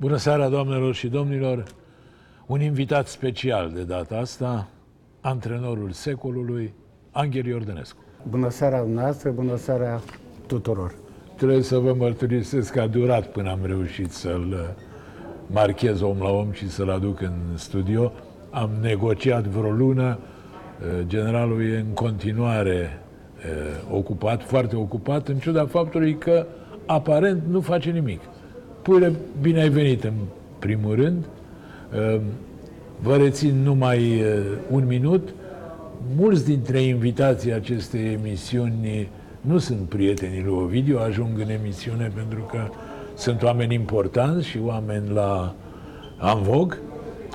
Bună seara, doamnelor și domnilor! Un invitat special de data asta, antrenorul secolului, Angel Iordănescu. Bună seara dumneavoastră, bună seara tuturor. Trebuie să vă mărturisesc că a durat până am reușit să-l uh, marchez om la om și să-l aduc în studio. Am negociat vreo lună, uh, generalul e în continuare uh, ocupat, foarte ocupat, în ciuda faptului că aparent nu face nimic. Puile, bine ai venit în primul rând. Vă rețin numai un minut. Mulți dintre invitații acestei emisiuni nu sunt prietenii lui Ovidiu, ajung în emisiune pentru că sunt oameni importanți și oameni la Anvog.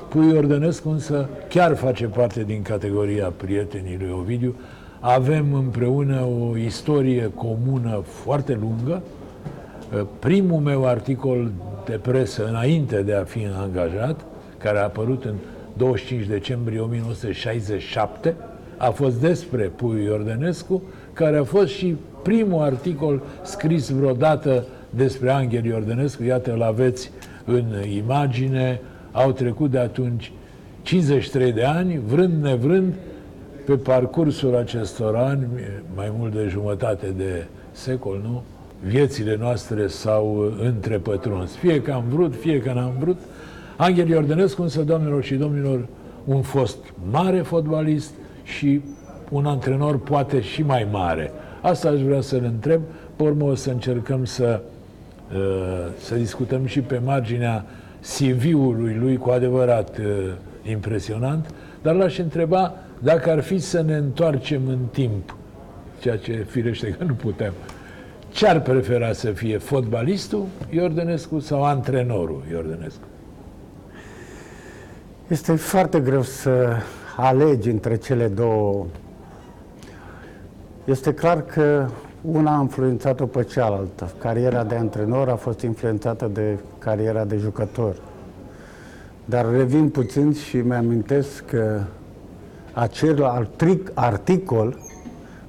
Pui Ordănescu însă chiar face parte din categoria prietenii lui Ovidiu. Avem împreună o istorie comună foarte lungă. Primul meu articol de presă înainte de a fi angajat, care a apărut în 25 decembrie 1967, a fost despre Puiu Iordănescu, care a fost și primul articol scris vreodată despre Angel Iordănescu. Iată, îl aveți în imagine. Au trecut de atunci 53 de ani, vrând nevrând, pe parcursul acestor ani, mai mult de jumătate de secol, nu? Viețile noastre s-au întrepătruns. Fie că am vrut, fie că n-am vrut. Angel Iordănescu, însă, doamnelor și domnilor, un fost mare fotbalist și un antrenor poate și mai mare. Asta aș vrea să-l întreb. Pe urmă o să încercăm să, uh, să discutăm și pe marginea CV-ului lui cu adevărat uh, impresionant, dar l-aș întreba dacă ar fi să ne întoarcem în timp, ceea ce firește că nu putem. Ce ar prefera să fie fotbalistul Iordănescu sau antrenorul Iordănescu? Este foarte greu să alegi între cele două. Este clar că una a influențat-o pe cealaltă. Cariera de antrenor a fost influențată de cariera de jucător. Dar revin puțin și mi-amintesc că acel articol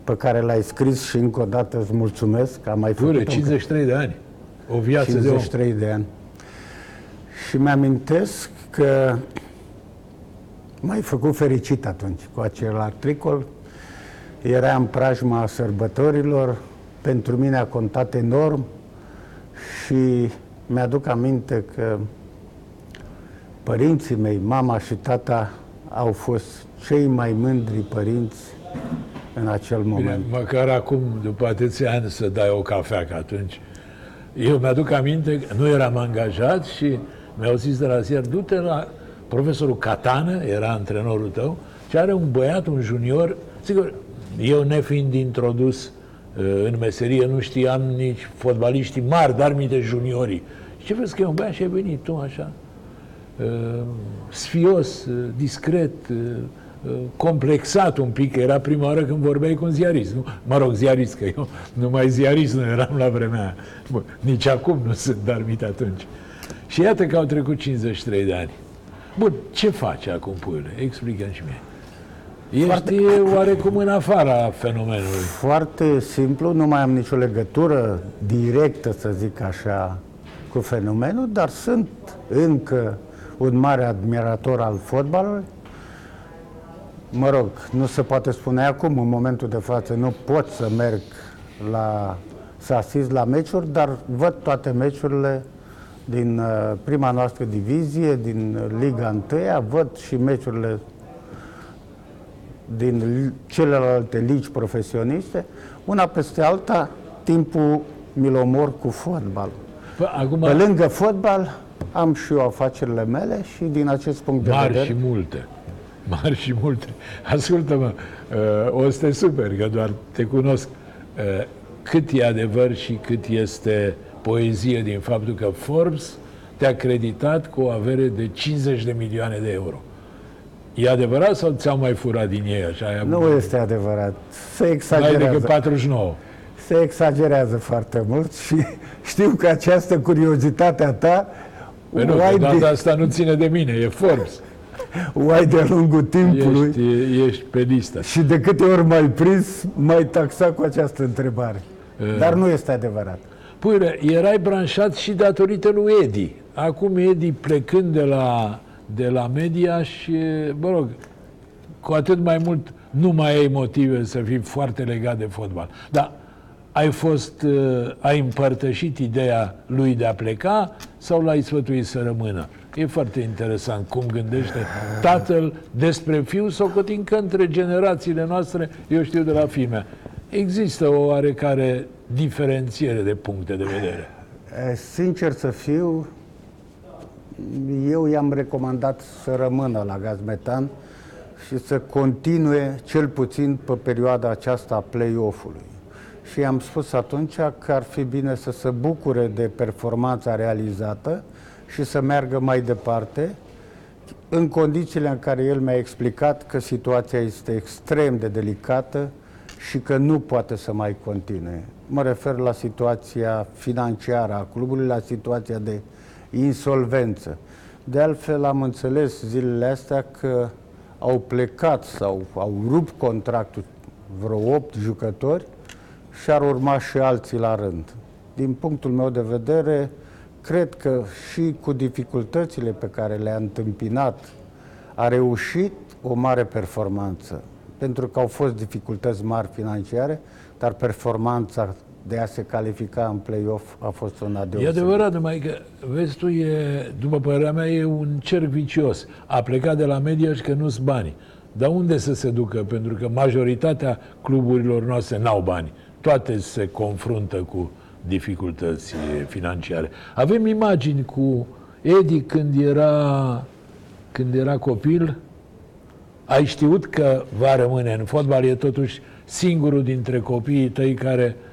pe care l-ai scris și încă o dată îți mulțumesc, am mai făcut 53 de ani. O viață 53 de, de ani. Și mi-amintesc că m-ai făcut fericit atunci cu acel articol. Era în prajma sărbătorilor, pentru mine a contat enorm și mi-aduc aminte că părinții mei, mama și tata, au fost cei mai mândri părinți în acel moment. Bine, măcar acum, după atâția ani, să dai o cafea, că atunci... Eu mi-aduc aminte că nu eram angajat și mi-au zis de la ziar, du-te la profesorul Catană, era antrenorul tău, și are un băiat, un junior, sigur, eu nefiind introdus uh, în meserie, nu știam nici fotbaliștii mari, dar minte juniorii. Și ce vezi că e un băiat și ai venit tu așa, uh, sfios, uh, discret, complexat un pic, era prima oară când vorbeai cu un ziarist. Nu? Mă rog, ziarist, că eu numai ziarist nu eram la vremea aia. Bun, nici acum nu sunt, dar atunci. Și iată că au trecut 53 de ani. Bun, ce face acum puiule? explică și mie. Ești Foarte... oarecum în afara fenomenului. Foarte simplu, nu mai am nicio legătură directă, să zic așa, cu fenomenul, dar sunt încă un mare admirator al fotbalului. Mă rog, nu se poate spune acum, în momentul de față, nu pot să merg la, să asist la meciuri, dar văd toate meciurile din uh, prima noastră divizie, din Liga 1, văd și meciurile din celelalte ligi profesioniste, una peste alta, timpul mi-l omor cu fotbal. Acum... Pe lângă fotbal, am și eu afacerile mele și din acest punct de mari vedere... și multe. Mari și multe. Ascultă-mă, uh, o să te super, că doar te cunosc. Uh, cât e adevăr și cât este poezie din faptul că Forbes te-a creditat cu o avere de 50 de milioane de euro. E adevărat sau ți-au mai furat din ei așa? Nu este adevărat. Se exagerează. Mai decât 49. Se exagerează foarte mult și știu că această curiozitate a ta Păi nu, că data de... asta nu ține de mine, e Forbes. O ai de lungul timpului. Ești, ești pe listă. Și de câte ori mai prins, mai taxa cu această întrebare. Uh. Dar nu este adevărat. Păi, erai branșat și datorită lui Edi. Acum Edi plecând de la, de la media și, mă rog, cu atât mai mult nu mai ai motive să fii foarte legat de fotbal. Dar ai fost, uh, ai împărtășit ideea lui de a pleca sau l-ai sfătuit să rămână? E foarte interesant cum gândește tatăl despre fiul, socotind că între generațiile noastre, eu știu de la filme, există o oarecare diferențiere de puncte de vedere. Sincer să fiu, eu i-am recomandat să rămână la gaz metan și să continue cel puțin pe perioada aceasta a play-off-ului. Și am spus atunci că ar fi bine să se bucure de performanța realizată și să meargă mai departe, în condițiile în care el mi-a explicat că situația este extrem de delicată și că nu poate să mai continue. Mă refer la situația financiară a clubului, la situația de insolvență. De altfel, am înțeles zilele astea că au plecat sau au rupt contractul vreo 8 jucători și ar urma și alții la rând. Din punctul meu de vedere, cred că și cu dificultățile pe care le-a întâmpinat, a reușit o mare performanță. Pentru că au fost dificultăți mari financiare, dar performanța de a se califica în play-off a fost una de E adevărat, numai că, vezi tu, e, după părerea mea, e un cerc vicios. A plecat de la media și că nu-s bani. Dar unde să se ducă? Pentru că majoritatea cluburilor noastre n-au bani. Toate se confruntă cu dificultăți financiare. Avem imagini cu Edi când era, când era copil. Ai știut că va rămâne în fotbal, e totuși singurul dintre copiii tăi care uh,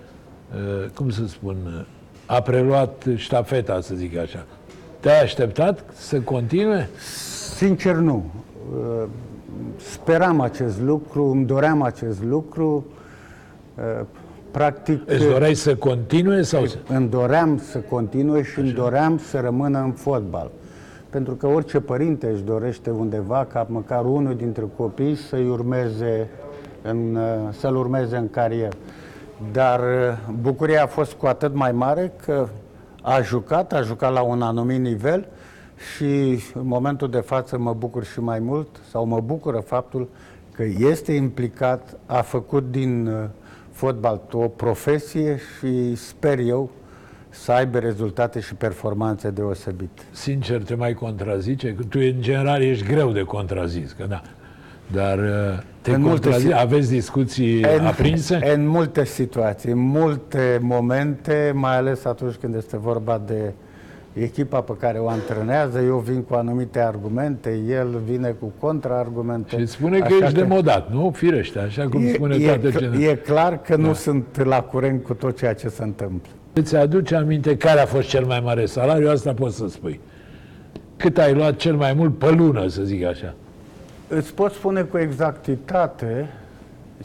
Uh, cum să spun, uh, a preluat ștafeta, să zic așa. Te-ai așteptat să continue? Sincer, nu. Uh, speram acest lucru, îmi doream acest lucru. Practic... Îți doreai să continue? sau? Îmi doream să continue și Așa. îmi doream să rămână în fotbal. Pentru că orice părinte își dorește undeva ca măcar unul dintre copii să-i urmeze în, să-l urmeze în carieră. Dar uh, bucuria a fost cu atât mai mare că a jucat, a jucat la un anumit nivel și în momentul de față mă bucur și mai mult sau mă bucură faptul că este implicat, a făcut din uh, fotbal o profesie și sper eu să aibă rezultate și performanțe deosebite. Sincer, te mai contrazice? Tu, în general, ești greu de contrazis, că da. Dar uh, te în multe, aveți discuții în, aprinse? În multe situații, în multe momente, mai ales atunci când este vorba de echipa pe care o antrenează, eu vin cu anumite argumente, el vine cu contraargumente. Și spune că ești că demodat, nu? Firește, așa cum e, spune e, toată generația. E clar că da. nu sunt la curent cu tot ceea ce se întâmplă. Îți aduce aminte care a fost cel mai mare salariu? Asta poți să spui. Cât ai luat cel mai mult pe lună, să zic așa? Îți pot spune cu exactitate,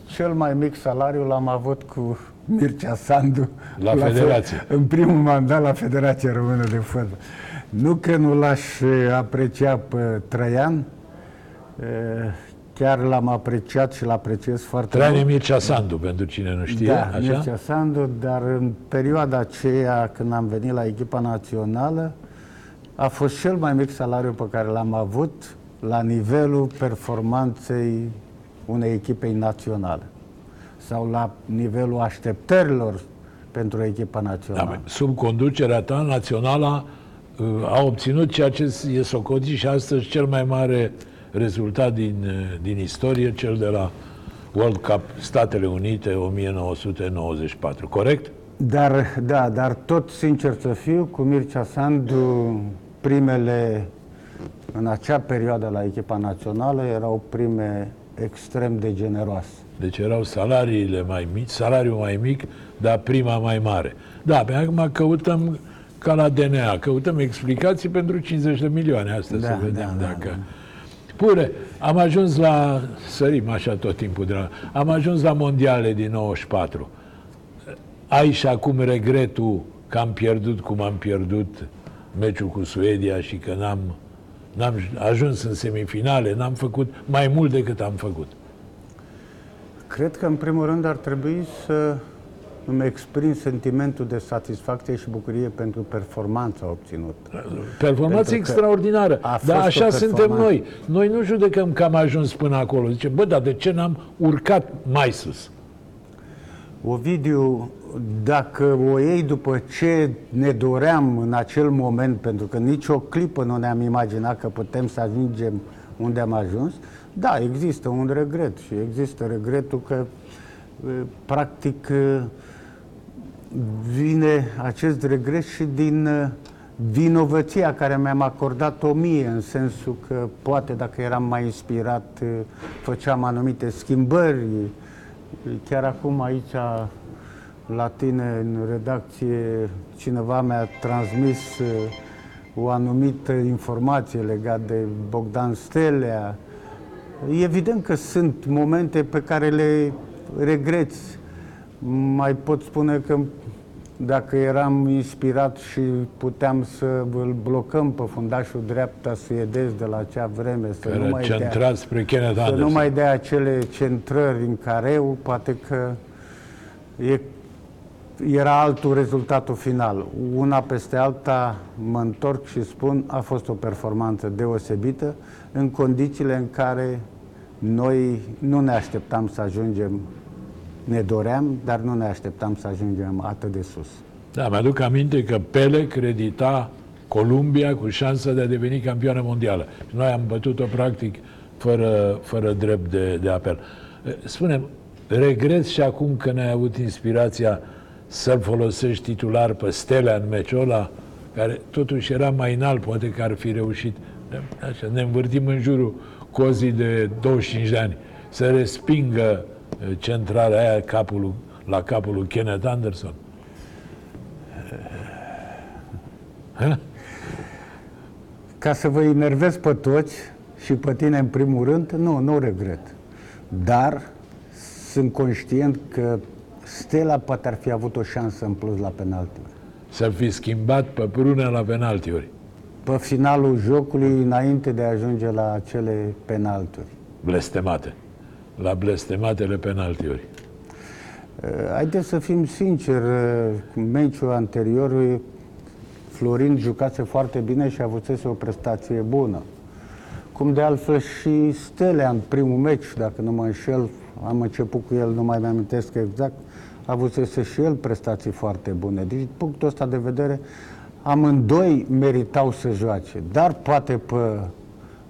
cel mai mic salariu l-am avut cu Mircea Sandu. La, la Federație. Fe- în primul mandat la Federația Română de Fotbal. Nu că nu l-aș aprecia pe Traian, chiar l-am apreciat și l-apreciez foarte Traian mult. Mircea Sandu, pentru cine nu știe, da, așa? Mircea Sandu, dar în perioada aceea când am venit la echipa națională, a fost cel mai mic salariu pe care l-am avut la nivelul performanței unei echipei naționale sau la nivelul așteptărilor pentru echipa națională. Da, sub conducerea ta, naționala uh, a obținut ceea ce e socotit și astăzi cel mai mare rezultat din, uh, din istorie, cel de la World Cup Statele Unite 1994, corect? Dar, da, dar tot sincer să fiu, cu Mircea Sandu, primele în acea perioadă la echipa națională erau prime extrem de generoase. Deci erau salariile mai mici, salariul mai mic, dar prima mai mare. Da, pe acum căutăm ca la DNA, căutăm explicații pentru 50 de milioane astăzi, da, să vedem da, dacă... Da, da. Pure, am ajuns la, sărim așa tot timpul, de la, am ajuns la mondiale din 94. Ai și acum regretul că am pierdut cum am pierdut meciul cu Suedia și că n-am N-am ajuns în semifinale, n-am făcut mai mult decât am făcut. Cred că, în primul rând, ar trebui să îmi exprim sentimentul de satisfacție și bucurie pentru performanța obținută. Performanță Pentru că extraordinară. a fost Dar o așa suntem performanță. noi. Noi nu judecăm că am ajuns până acolo. Zice, bă, dar de ce n-am urcat mai sus? Ovidiu, dacă o iei după ce ne doream în acel moment, pentru că nicio clipă nu ne-am imaginat că putem să ajungem unde am ajuns, da, există un regret și există regretul că e, practic e, vine acest regret și din e, vinovăția care mi-am acordat-o mie, în sensul că poate dacă eram mai inspirat, e, făceam anumite schimbări. Chiar acum aici la tine în redacție cineva mi-a transmis uh, o anumită informație legat de Bogdan Stelea. E evident că sunt momente pe care le regreți. Mai pot spune că dacă eram inspirat și puteam să îl blocăm pe fundașul dreapta suedez de la acea vreme, să nu Care mai dea, centrat spre Kenneth să Anderson. nu mai dea acele centrări în careu, poate că e, era altul rezultatul final. Una peste alta mă întorc și spun, a fost o performanță deosebită în condițiile în care noi nu ne așteptam să ajungem, ne doream, dar nu ne așteptam să ajungem atât de sus. Da, mi-aduc aminte că Pele credita Columbia cu șansa de a deveni campioană mondială. Și noi am bătut-o practic fără, fără drept de, de apel. Spune, regret și acum că n-ai avut inspirația să-l folosești titular pe Stelea în meciul ăla, care totuși era mai înalt, poate că ar fi reușit. Așa, ne învârtim în jurul cozii de 25 de ani, să respingă eh, centrarea aia capul, la capul lui Kenneth Anderson. Ca să vă enervez pe toți și pe tine în primul rând, nu, nu regret. Dar sunt conștient că Stela poate ar fi avut o șansă în plus la penaltiuri. Să fi schimbat pe prunea la penaltiuri. Pe finalul jocului, înainte de a ajunge la acele penaltiuri. Blestemate. La blestematele penaltiuri. Uh, Haideți să fim sinceri, uh, cu meciul anterior, uh, Florin jucase foarte bine și avusese o prestație bună. Cum de altfel și Stelea în primul meci, dacă nu mă înșel, am început cu el, nu mai mi-amintesc exact, avusese și el prestații foarte bune. Deci, din punctul ăsta de vedere, amândoi meritau să joace. Dar poate pe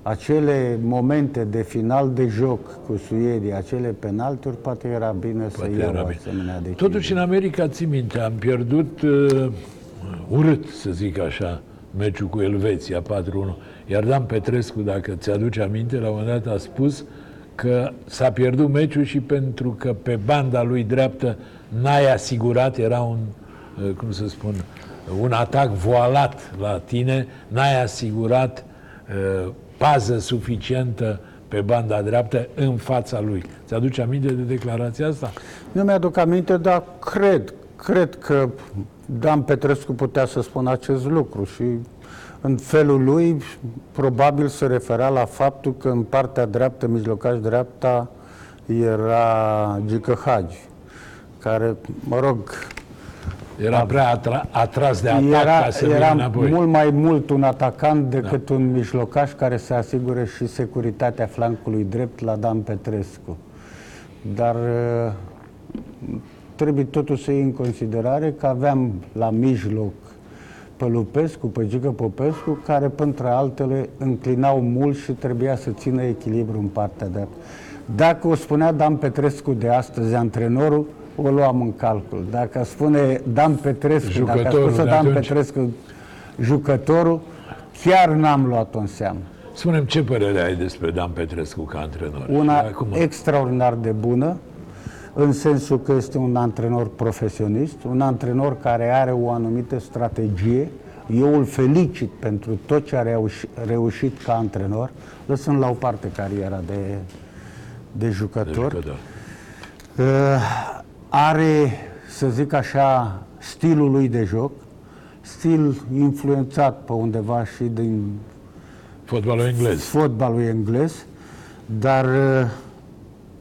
acele momente de final de joc cu Suedia, acele penalturi, poate era bine să Poate iau era o bine. asemenea decizie. Totuși, în America, ții minte, am pierdut uh, urât, să zic așa, meciul cu Elveția, 4-1. Iar Dan Petrescu, dacă ți-aduce aminte, la un moment dat a spus că s-a pierdut meciul și pentru că pe banda lui dreaptă n-ai asigurat, era un, uh, cum să spun, un atac voalat la tine, n-ai asigurat uh, pază suficientă pe banda dreaptă în fața lui. Ți-aduce aminte de declarația asta? Nu mi-aduc aminte, dar cred, cred că Dan Petrescu putea să spună acest lucru și în felul lui probabil se referea la faptul că în partea dreaptă, mijlocaș dreapta, era Gică Hagi, care, mă rog, Era prea atra- atras de atac era, ca să vină era înapoi. mult mai mult un atacant decât un mijlocaș care să asigure și securitatea flancului drept la Dan Petrescu. Dar uh, trebuie totuși să iei în considerare că aveam la mijloc pe Lupescu, pe Gică Popescu, care, printre altele, înclinau mult și trebuia să țină echilibru în partea dreaptă. Dacă o spunea Dan Petrescu de astăzi, antrenorul, o luam în calcul. Dacă spune Dan Petrescu, dacă a Jucătorul spus de Dan atunci. Petrescu, jucătorul, chiar n-am luat-o în seamă. Spunem ce părere ai despre Dan Petrescu ca antrenor? Una Acum, extraordinar de bună, în sensul că este un antrenor profesionist, un antrenor care are o anumită strategie. Eu îl felicit pentru tot ce a reușit, reușit ca antrenor, lăsând la o parte cariera de, de de jucător. jucător. Uh, are, să zic așa, stilul lui de joc, stil influențat pe undeva și din Fotbalul englez. fotbalul englez, dar uh,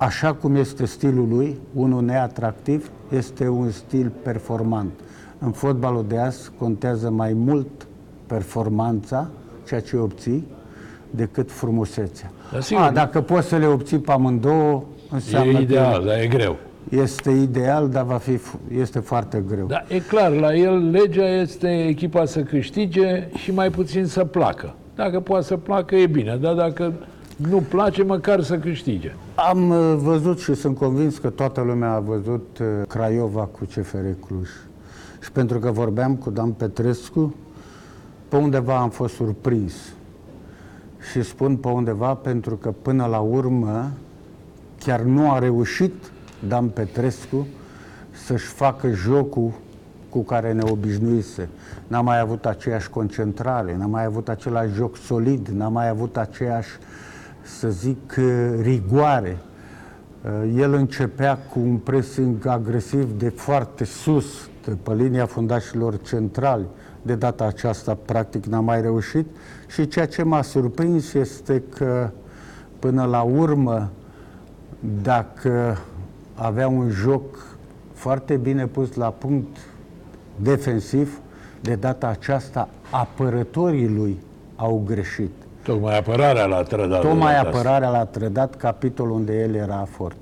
așa cum este stilul lui, unul neatractiv, este un stil performant. În fotbalul de azi contează mai mult performanța, ceea ce obții, decât frumusețea. Da, sigur. A, dacă poți să le obții pe amândouă, înseamnă E ideal, dar e greu. că este ideal, dar va fi, este foarte greu. Da, e clar, la el legea este echipa să câștige și mai puțin să placă. Dacă poate să placă, e bine, dar dacă nu place, măcar să câștige. Am uh, văzut și sunt convins că toată lumea a văzut uh, Craiova cu CFR Cluj. Și pentru că vorbeam cu Dan Petrescu, pe undeva am fost surprins. Și spun pe undeva pentru că până la urmă chiar nu a reușit Dan Petrescu să-și facă jocul cu care ne obișnuise. N-a mai avut aceeași concentrare, n-a mai avut același joc solid, n-a mai avut aceeași, să zic, uh, rigoare. Uh, El începea cu un pressing agresiv de foarte sus, de pe linia fundașilor centrali. De data aceasta, practic, n-a mai reușit. Și ceea ce m-a surprins este că, până la urmă, dacă avea un joc foarte bine pus la punct defensiv, de data aceasta apărătorii lui au greșit. Tocmai apărarea l-a trădat. de Tocmai data asta. apărarea l-a trădat capitolul unde el era fort.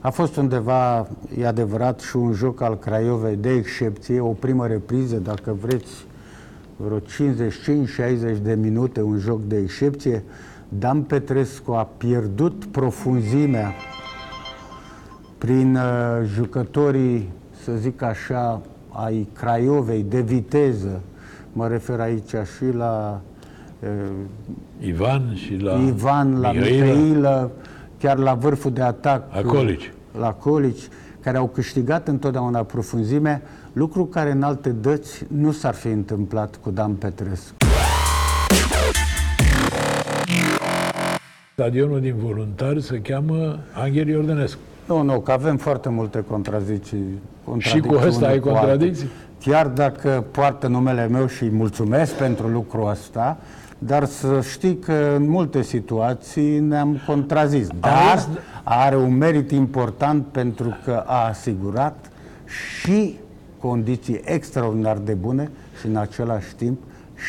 A fost undeva, e adevărat, și un joc al Craiovei de excepție, o primă repriză, dacă vreți, vreo 55-60 de minute, un joc de excepție. Dan Petrescu a pierdut profunzimea prin uh, jucătorii, să zic așa, ai Craiovei de viteză. Mă refer aici și la uh, Ivan și la Ivan, la Mihailă. Mihailă, chiar la vârful de atac. La Colici. La Colici, care au câștigat întotdeauna profunzime, lucru care în alte dăți nu s-ar fi întâmplat cu Dan Petrescu. Stadionul din voluntari se cheamă Anghel Iordănescu. Nu, nu, că avem foarte multe contradicții. Și cu contradicții ăsta unul ai cu altul. contradicții? Chiar dacă poartă numele meu și îi mulțumesc pentru lucrul ăsta, dar să știi că în multe situații ne-am contrazis. Dar Auzi? are un merit important pentru că a asigurat și condiții extraordinar de bune și în același timp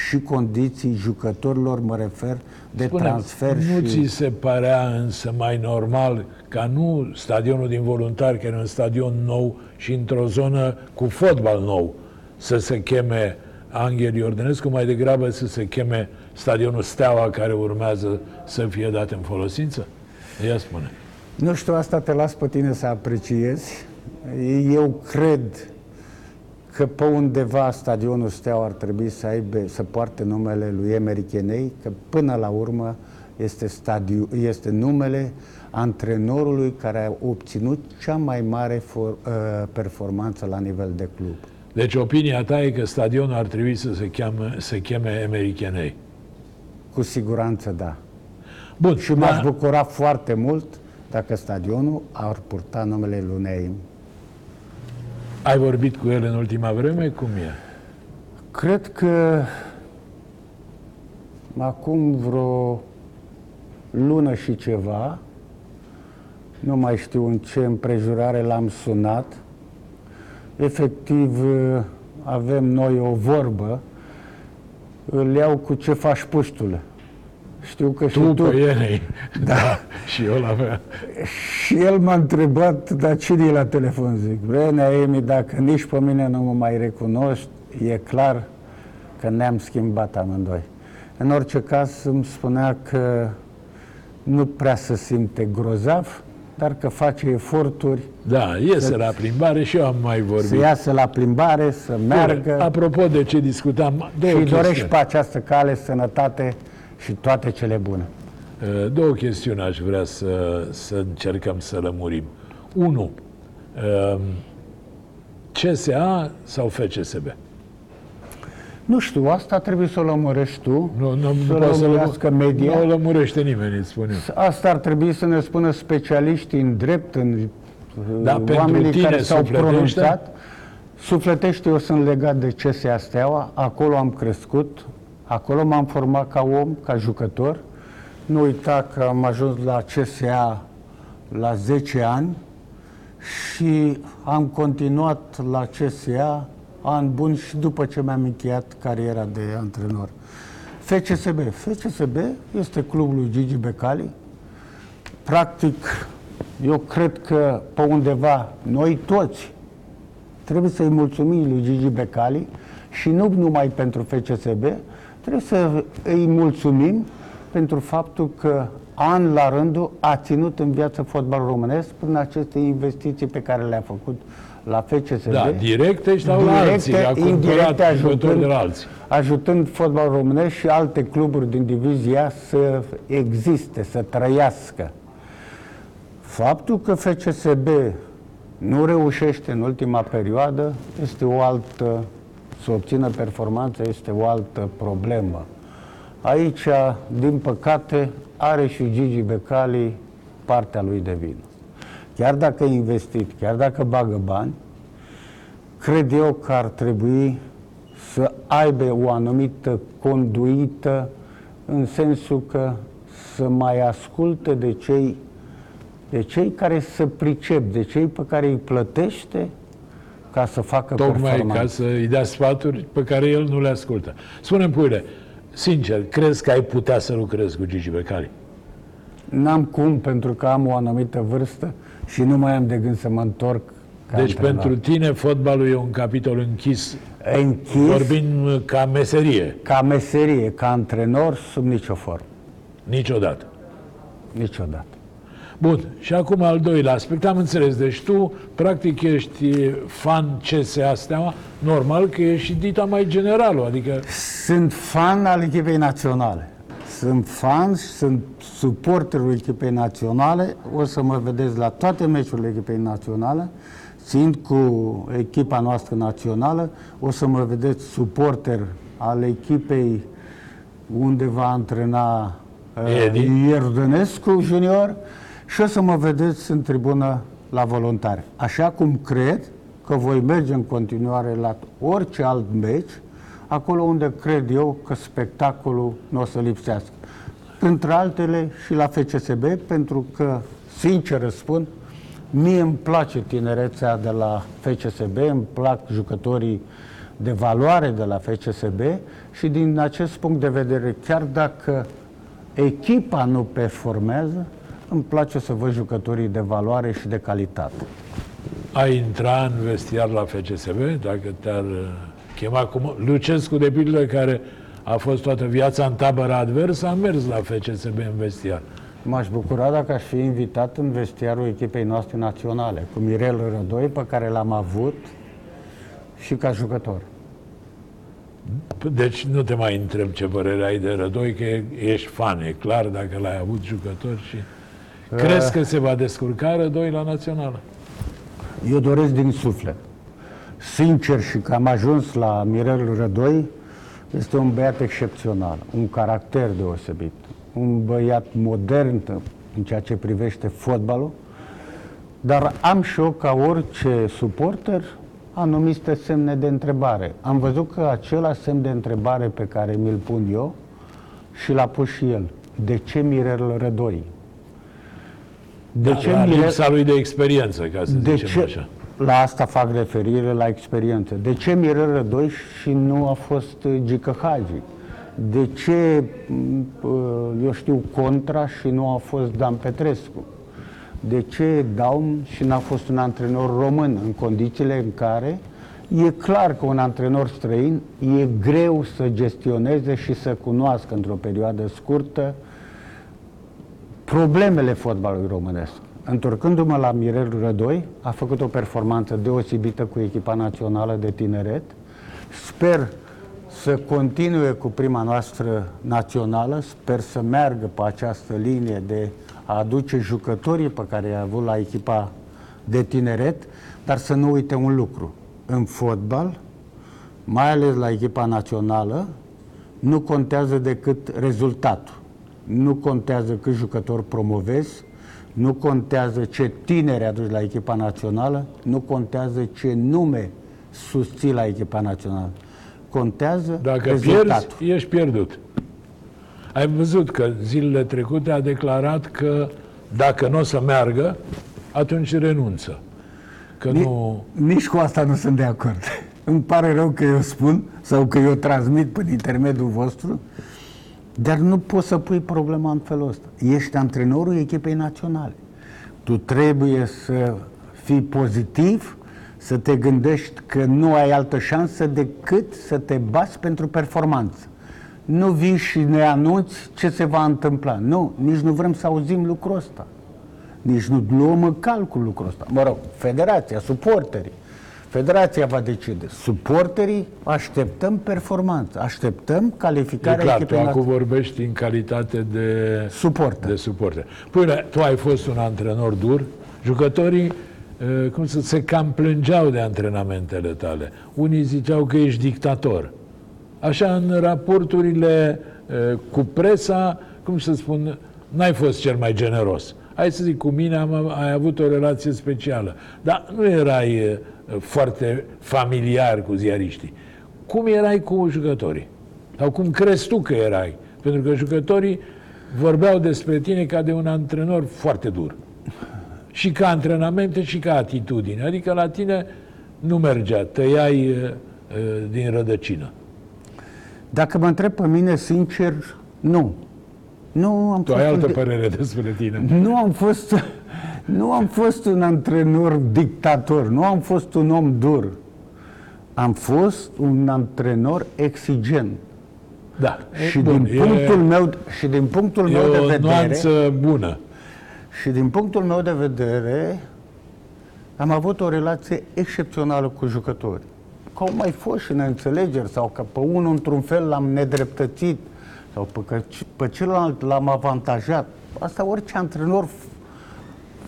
și condiții jucătorilor, mă refer, de Spune, transfer nu și... ți se părea însă mai normal ca nu stadionul din voluntari, care e un stadion nou și într-o zonă cu fotbal nou, să se cheme Anghel Iordănescu, mai degrabă să se cheme stadionul Steaua, care urmează să fie dat în folosință? Ia spune. Nu știu, asta te las pe tine să apreciezi. Eu cred că pe undeva stadionul Steaua ar trebui să aibă, să poarte numele lui Emery Cheney, că până la urmă este, stadiu, este numele antrenorului care a obținut cea mai mare for, uh, performanță la nivel de club. Deci opinia ta e că stadionul ar trebui să se, cheamă, se cheme Emery Cheney. Cu siguranță da. Bun, Și m-aș bucura foarte mult dacă stadionul ar purta numele lui Neim. ai vorbit cu el în ultima vreme? Cum e? Cred că acum vreo lună și ceva, nu mai știu în ce împrejurare l-am sunat, efectiv avem noi o vorbă, îl iau cu ce faci puștule. Știu că și Tu tu. pe Enei. Da. Și eu la fel. Și el m-a întrebat, dar cine e la telefon? Zic, Vrene, Emi, dacă nici pe mine nu mă mai recunoști, e clar că ne-am schimbat amândoi. În orice caz îmi spunea că nu prea se simte grozav, dar că face eforturi Da, iese la plimbare și eu am mai vorbit. să iasă la plimbare, să meargă Apropo de ce discutam, două și îi dorești chestiuni. pe această cale sănătate și toate cele bune. Uh, Două chestiuni aș vrea să, să încercăm să lămurim. Unu, um, CSA sau FCSB? Nu știu, asta trebuie să o lămurești tu, Nu, nu, să nu poate să lămurească lămu- media. Nu o lămurește nimeni, îți spun eu. Asta ar trebui să ne spună specialiștii în drept, în Da, uh, pentru oamenii tine care s-au sufletește? pronunțat. Sufletește, eu sunt legat de CSA Steaua, acolo am crescut, acolo m-am format ca om, ca jucător. Nu uita că am ajuns la CSA la 10 ani și am continuat la CSA an bun și după ce mi-am încheiat cariera de antrenor. FCSB. FCSB este clubul lui Gigi Becali. Practic, eu cred că pe undeva, noi toți, trebuie să-i mulțumim lui Gigi Becali și nu numai pentru FCSB, trebuie să îi mulțumim pentru faptul că an la rândul a ținut în viață fotbalul românesc prin aceste investiții pe care le-a făcut la FCSB. Da, directe și la alții, a indirecte, ajutând, de la alții. ajutând fotbalul românesc și alte cluburi din divizia să existe, să trăiască. Faptul că FCSB nu reușește în ultima perioadă este o altă, să obțină performanță este o altă problemă. Aici, din păcate, are și Gigi Becali partea lui de vină. Chiar dacă e investit, chiar dacă bagă bani, cred eu că ar trebui să aibă o anumită conduită în sensul că să mai asculte de cei, de cei care să pricep, de cei pe care îi plătește ca să facă Tocmai performanță. ca să îi dea sfaturi pe care el nu le ascultă. Spune-mi, puile, sincer, crezi că ai putea să lucrezi cu Gigi Becali? N-am cum, pentru că am o anumită vârstă și nu mai am de gând să mă întorc ca Deci antrenor. pentru tine fotbalul e un capitol închis, Închis vorbim ca meserie, ca meserie, ca antrenor, sub nicio formă. niciodată. Niciodată. Bun, și acum al doilea aspect, am înțeles, deci tu practic ești fan CSA Steaua, normal că ești și dita mai generalul, adică Sunt fan al echipei naționale. Sunt fan și sunt suporterul echipei naționale. O să mă vedeți la toate meciurile echipei naționale. Țin cu echipa noastră națională. O să mă vedeți suporter al echipei unde va antrena uh, Edi. Ierdănescu junior și o să mă vedeți în tribună la voluntari. Așa cum cred că voi merge în continuare la orice alt meci, acolo unde cred eu că spectacolul nu o să lipsească. Între altele și la FCSB, pentru că, sincer răspund, mie îmi place tinerețea de la FCSB, îmi plac jucătorii de valoare de la FCSB și din acest punct de vedere, chiar dacă echipa nu performează, îmi place să văd jucătorii de valoare și de calitate. ai intra în vestiar la FCSB, dacă te-ar uh, chema cum Lucescu, de pildă, care a fost toată viața în tabăra adversă, a mers la FCSB în vestiar. M-aș bucura dacă aș fi invitat în vestiarul echipei noastre naționale, cu Mirel Rădoi, pe care l-am avut și ca jucător. Deci nu te mai întreb ce părere ai de Rădoi, că e- ești fan, e clar, dacă l-ai avut jucător și... Crezi că se va descurca Rădoi la națională? Eu doresc din suflet. Sincer și că am ajuns la Mirel Rădoi, este un băiat excepțional, un caracter deosebit, un băiat modern în ceea ce privește fotbalul, dar am și eu, ca orice suporter, anumite semne de întrebare. Am văzut că acela semn de întrebare pe care mi-l pun eu și l-a pus și el. De ce Mirel Rădoi? De ce la Mirel... lipsa lui de experiență, ca să De zicem ce? așa. La asta fac referire, la experiență. De ce Mirel Rădoi și nu a fost uh, Gică Hagi? De ce, m, uh, eu știu, Contra și nu a fost Dan Petrescu? De ce Daum și n-a fost un antrenor român în condițiile în care e clar că un antrenor străin e greu să gestioneze și să cunoască într-o perioadă scurtă problemele fotbalului românesc. Întorcându-mă la Mirel Rădoi, a făcut o performanță deosebită cu echipa națională de tineret. Sper să continue cu prima noastră națională, sper să meargă pe această linie de a aduce jucătorii pe care i-a avut la echipa de tineret, dar să nu uite un lucru. În fotbal, mai ales la echipa națională, nu contează decât rezultatul. Nu contează cât jucători promovezi, nu contează ce tineri aduci la echipa națională, nu contează ce nume susții la echipa națională. Contează Dacă rezultatul. pierzi, ești pierdut. Ai văzut că zilele trecute a declarat că Dacă nu o să meargă, atunci renunță. Că Ni- nu... Nici cu asta nu sunt de acord. Îmi pare rău că eu spun sau că eu transmit prin intermediul vostru, dar nu poți să pui problema în felul ăsta. Ești antrenorul echipei naționale. Tu trebuie să fii pozitiv, să te gândești că nu ai altă șansă decât să te bați pentru performanță. Nu vii și ne anunți ce se va întâmpla. Nu, nici nu vrem să auzim lucrul ăsta. Nici nu luăm în calcul lucrul ăsta. Mă rog, federația, suporterii. Federația va decide. Suporterii așteptăm performanță, așteptăm E calificarea clar, tu echipei acum naționale. vorbești în calitate de Suporter. de suporter. Păi, tu ai fost un antrenor dur, jucătorii eh, cum să se cam plângeau de antrenamentele tale. Unii ziceau că ești dictator. Așa, în raporturile eh, cu presa, cum să spun, n-ai fost cel mai generos. Hai să zic, cu mine am, ai avut o relație specială, dar nu erai eh, foarte familiar cu ziariștii. Cum erai cu jucătorii? Sau cum crezi tu că erai? Pentru că jucătorii vorbeau despre tine ca de un antrenor foarte dur. Și ca antrenamente și ca atitudine. Adică la tine nu mergea, tăiai uh, uh, din rădăcină. Dacă mă întreb pe mine, sincer, nu. Nu am Tu fost ai un altă di- părere despre tine. Nu am fost, nu am fost un antrenor dictator, nu am fost un om dur. Am fost un antrenor exigent. Da. Și Bun, din punctul meu și din punctul e meu de o vedere, nuanță bună. și din punctul meu de vedere, am avut o relație excepțională cu jucători. Că au mai fost și neînțelegeri sau că pe unul într-un fel l-am nedreptățit sau pe, că, pe celălalt l-am avantajat. Asta orice antrenor f-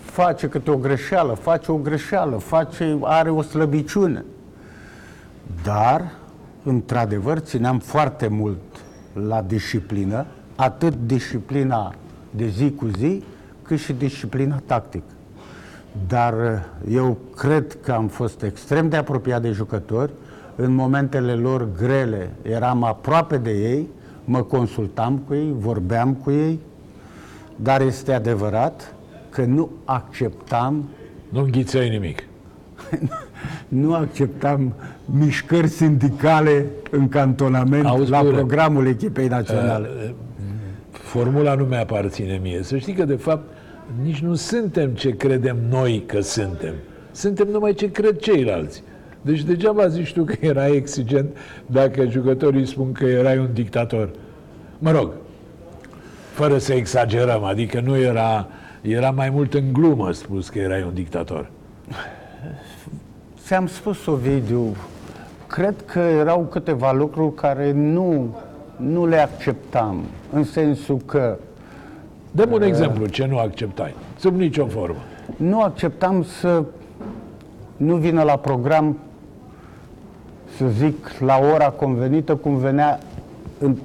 face câte o greșeală, face o greșeală, face, are o slăbiciune. Dar, într-adevăr, țineam foarte mult la disciplină, atât disciplina de zi cu zi, cât și disciplina tactică. Dar uh, eu cred că am fost extrem de apropiat de jucători. În momentele lor grele eram aproape de ei, mă consultam cu ei, vorbeam cu ei, dar este adevărat că nu acceptam Nu înghițai nimic. nu acceptam mișcări sindicale în cantonament Auzi, la Pure, programul echipei naționale. Formula nu mi-aparține mie. Să știi că, de fapt, nici nu suntem ce credem noi că suntem. Suntem numai ce cred ceilalți. Deci degeaba zici tu că erai exigent dacă jucătorii spun că erai un dictator. Mă rog, fără să exagerăm, adică nu era, era mai mult în glumă spus că erai un dictator. Ți-am spus, Ovidiu, cred că erau câteva lucruri care nu, nu le acceptam, în sensul că Dăm un exemplu ce nu acceptai, sub nicio formă. nu acceptam să nu vină la program, să zic, la ora convenită, cum venea în,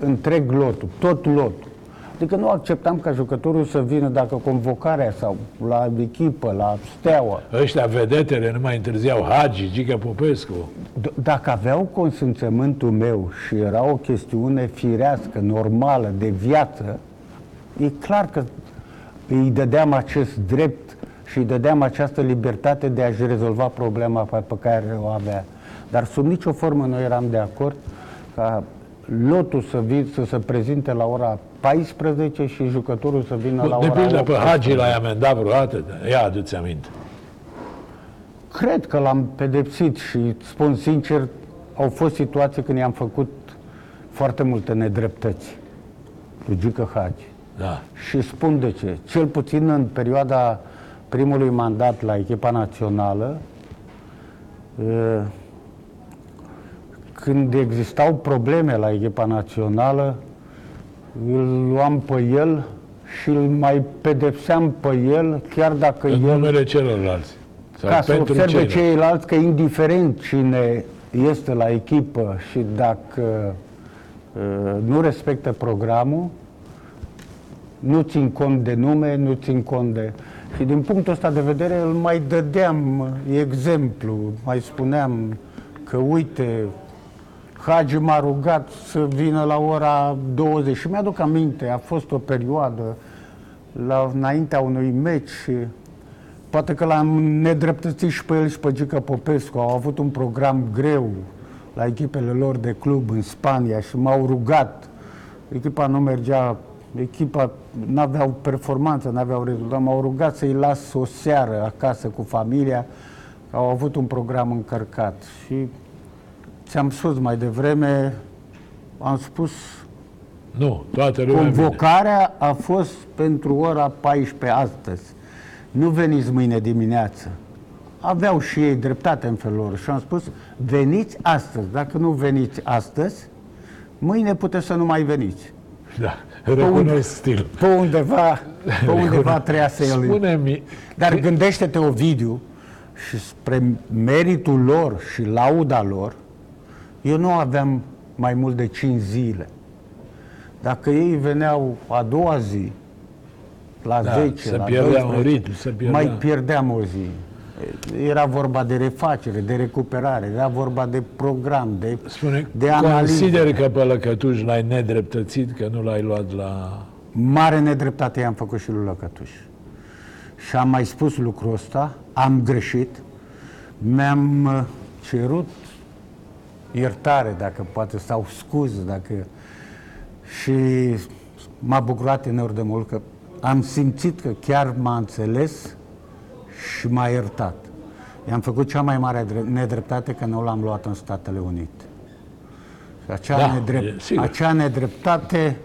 întreg lotul, tot lotul. Adică nu acceptam ca jucătorul să vină dacă convocarea sau la echipă, la steaua, Ăștia, vedetele, nu mai întârziau Hagi, Gica Popescu. D- Dacă aveau consimțământul meu și era o chestiune firească, normală, de viață, e clar că îi dădeam acest drept și îi dădeam această libertate de a-și rezolva problema pe, pe care o avea. Dar sub nicio formă nu eram de acord ca lotul să, vin, să se prezinte la ora 14 și jucătorul să vină la De ora pildă pe 18. Hagi l-ai amendat vreodată? Ia adu-ți aminte. Cred că l-am pedepsit și spun sincer, au fost situații când i-am făcut foarte multe nedreptăți lui Gică Hagi. Da. Și spun de ce. Cel puțin în perioada primului mandat la echipa națională, eh, când existau probleme la echipa națională, îl luam pe el și îl mai pedepseam pe el, chiar dacă În el numele celorlalți. Sau ca să pentru observe ceilalți. ceilalți că indiferent cine este la echipă și dacă uh, nu respectă programul, nu țin cont de nume, nu țin cont de... Și din punctul ăsta de vedere îl mai dădeam uh, exemplu, mai spuneam că uite, Hagi m-a rugat să vină la ora 20 și mi-aduc aminte, a fost o perioadă la înaintea unui meci și poate că l-am nedreptățit și pe el și pe Gică Popescu. Au avut un program greu la echipele lor de club în Spania și m-au rugat. Echipa nu mergea, echipa nu aveau performanță, nu aveau rezultat. M-au rugat să-i las o seară acasă cu familia. Au avut un program încărcat și ți-am spus mai devreme, am spus Nu, toată lumea vine. Convocarea a fost pentru ora 14 astăzi. Nu veniți mâine dimineață. Aveau și ei dreptate în felul lor și am spus, veniți astăzi. Dacă nu veniți astăzi, mâine puteți să nu mai veniți. Da, recunosc stil. Pe undeva, pe undeva treia să el. Spune-mi, Dar gândește-te, Ovidiu, și spre meritul lor și lauda lor, eu nu aveam mai mult de 5 zile. Dacă ei veneau a doua zi, la Da, 10, se la pierdea 12, un ritm, se pierdea. mai pierdeam o zi. Era vorba de refacere, de recuperare, era vorba de program, de, spune, de analiză. consider că pe Lăcătuș l-ai nedreptățit, că nu l-ai luat la... Mare nedreptate i-am făcut și lui Lăcătuș. Și am mai spus lucrul ăsta, am greșit, mi-am uh, cerut iertare, dacă poate, sau scuze, dacă... Și m-a bucurat enorm de mult că am simțit că chiar m-a înțeles și m-a iertat. I-am făcut cea mai mare dre- nedreptate că nu l-am luat în Statele Unite. Și acea, Da, e nedrept, sigur. acea nedreptate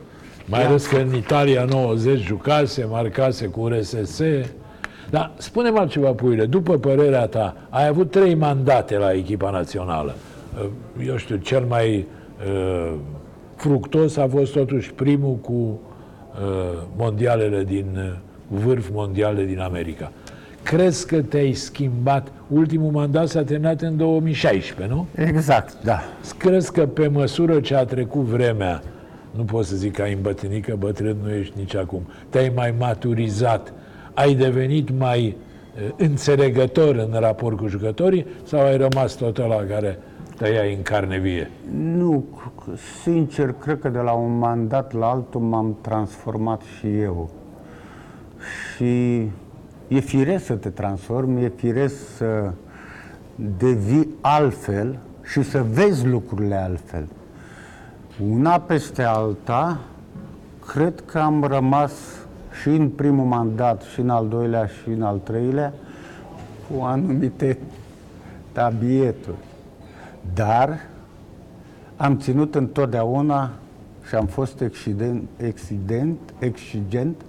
Mai ales că în Italia 90 jucase, marcase cu RSS. Dar spune-mi altceva, Puile, după părerea ta, ai avut trei mandate la echipa națională. Uh, Eu știu, cel mai uh, fructos a fost totuși primul cu uh, mondialele din, uh, cu vârf mondiale din America. Crezi că te-ai schimbat? Ultimul mandat s-a terminat în 2016, nu? Exact, da. Crezi că pe măsură ce a trecut vremea, nu pot să zic că ai îmbătrânit, că bătrân nu ești nici acum, te-ai mai maturizat, ai devenit mai eh, înțelegător în raport cu jucătorii sau ai rămas tot la care tăiai în carne vie? Nu, c- sincer, cred că de la un mandat la altul m-am transformat și eu. Și e firesc să te transformi, e firesc să devii altfel și să vezi lucrurile altfel. Una peste alta, cred că am rămas și în primul mandat, și în al doilea, și în al treilea, cu anumite tabieturi. Dar am ținut întotdeauna și am fost exigent, exigent, exigent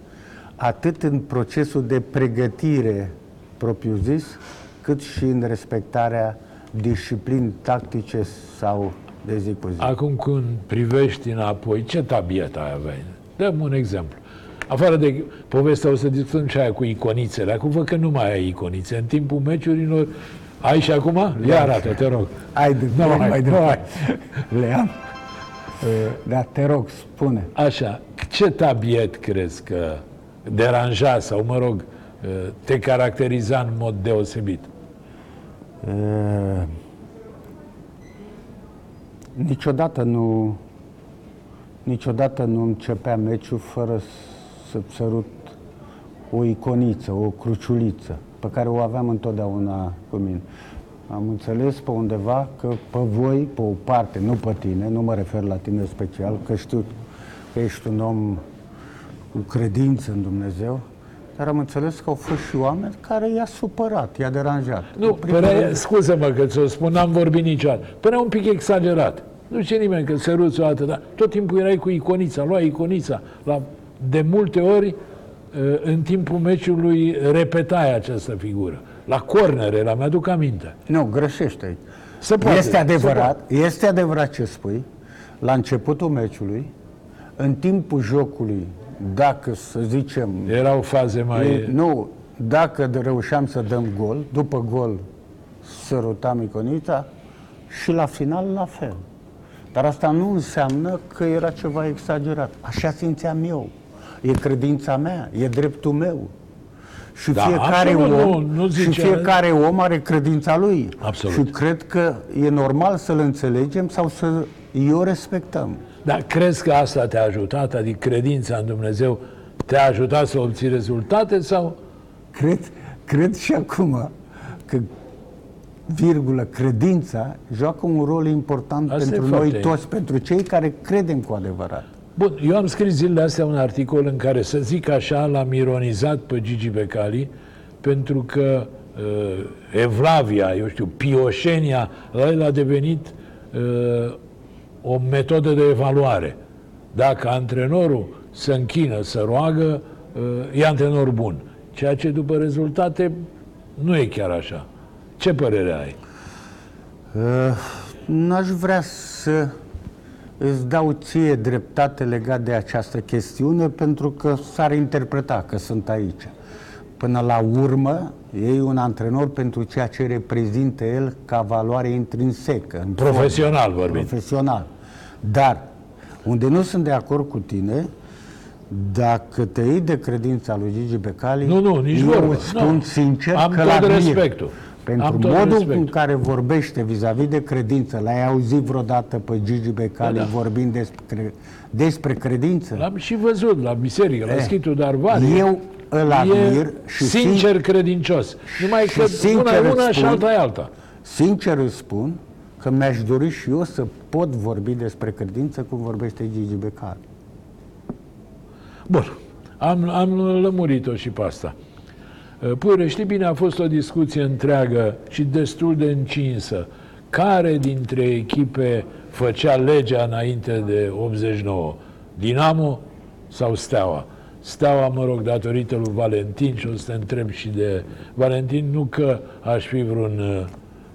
atât în procesul de pregătire propriu-zis, cât și în respectarea disciplinii tactice sau de zi cu zi. Acum când privești înapoi, ce tabiet ai aveai? Dăm un exemplu. Afară de povestea, o să discutăm și aia cu iconițele. Acum văd că nu mai ai iconițe. În timpul meciurilor ai și acum? Ia arată, te rog. Ai de Nu ai, mai nu departe. Le am. Uh, Dar te rog, spune. Așa, ce tabiet crezi că deranja sau, mă rog, te caracteriza în mod deosebit? Uh, Niciodată nu niciodată nu începea meciul fără să sărut o iconiță, o cruciuliță, pe care o aveam întotdeauna cu mine. Am înțeles pe undeva că pe voi, pe o parte, nu pe tine, nu mă refer la tine special, că știu că ești un om cu credință în Dumnezeu, dar am înțeles că au fost și oameni care i-a supărat, i-a deranjat. Nu, În primul părea, rând- scuză-mă că ți-o spun, n-am vorbit niciodată. Părea un pic exagerat. Nu știe nimeni că săruți o dată, dar tot timpul erai cu iconița, luai iconița. La, de multe ori, uh, în timpul meciului, repetai această figură. La cornere, la mi-aduc aminte. Nu, greșește aici. Se poate, este se adevărat, este adevărat ce spui. La începutul meciului, în timpul jocului, dacă să zicem, Erau faze mai... e, nu, dacă de- reușeam să dăm gol, după gol sărutam iconița și la final la fel. Dar asta nu înseamnă că era ceva exagerat. Așa simțeam eu. E credința mea, e dreptul meu. Și Da, fiecare absolut, om, nu- nu și zice- fiecare om are credința lui. Absolut. Și cred că e normal să-l înțelegem sau să i-o respectăm. Dar crezi că asta te-a ajutat, adică credința în Dumnezeu te-a ajutat să obții rezultate sau Cred, cred și acum că virgulă, credința joacă un rol important Asta e pentru foarte noi toți, pentru cei care credem cu adevărat. Bun, eu am scris zilele astea un articol în care, să zic așa, l-am ironizat pe Gigi Becali pentru că uh, Evlavia, eu știu, Pioșenia, la el a devenit uh, o metodă de evaluare. Dacă antrenorul se închină, să roagă, uh, e antrenor bun. Ceea ce după rezultate nu e chiar așa. Ce părere ai? Uh, N-aș vrea să îți dau ție dreptate legat de această chestiune pentru că s-ar interpreta că sunt aici. Până la urmă, e un antrenor pentru ceea ce reprezintă el ca valoare intrinsecă. în Profesional vorbind. profesional. Dar, unde nu sunt de acord cu tine, dacă te iei de credința lui Gigi Becali, Nu, nu, nici eu vorbă. îți spun Nu. sincer Am că tot l-admir. respectul. Pentru Am tot modul respectul. în care vorbește vis-a-vis de credință, l-ai auzit vreodată pe Gigi Becali Da, da. vorbind despre, despre credință? L-am și văzut la biserică, la Eh, Schitul Darvar. eu îl admir și sincer credincios. Numai și că sincer una e îți una și spun- alta e alta. Sincer îți spun că mi-aș dori și eu să pot vorbi despre credință cum vorbește Gigi Becali. Bun, am, am lămurit-o și pe asta. Pure, știi bine, a fost o discuție întreagă și destul de încinsă. Care dintre echipe făcea legea înainte de 89? Dinamo sau Steaua? Steaua, mă rog, datorită lui Valentin și o să te întreb și de Valentin, nu că aș fi vreun uh,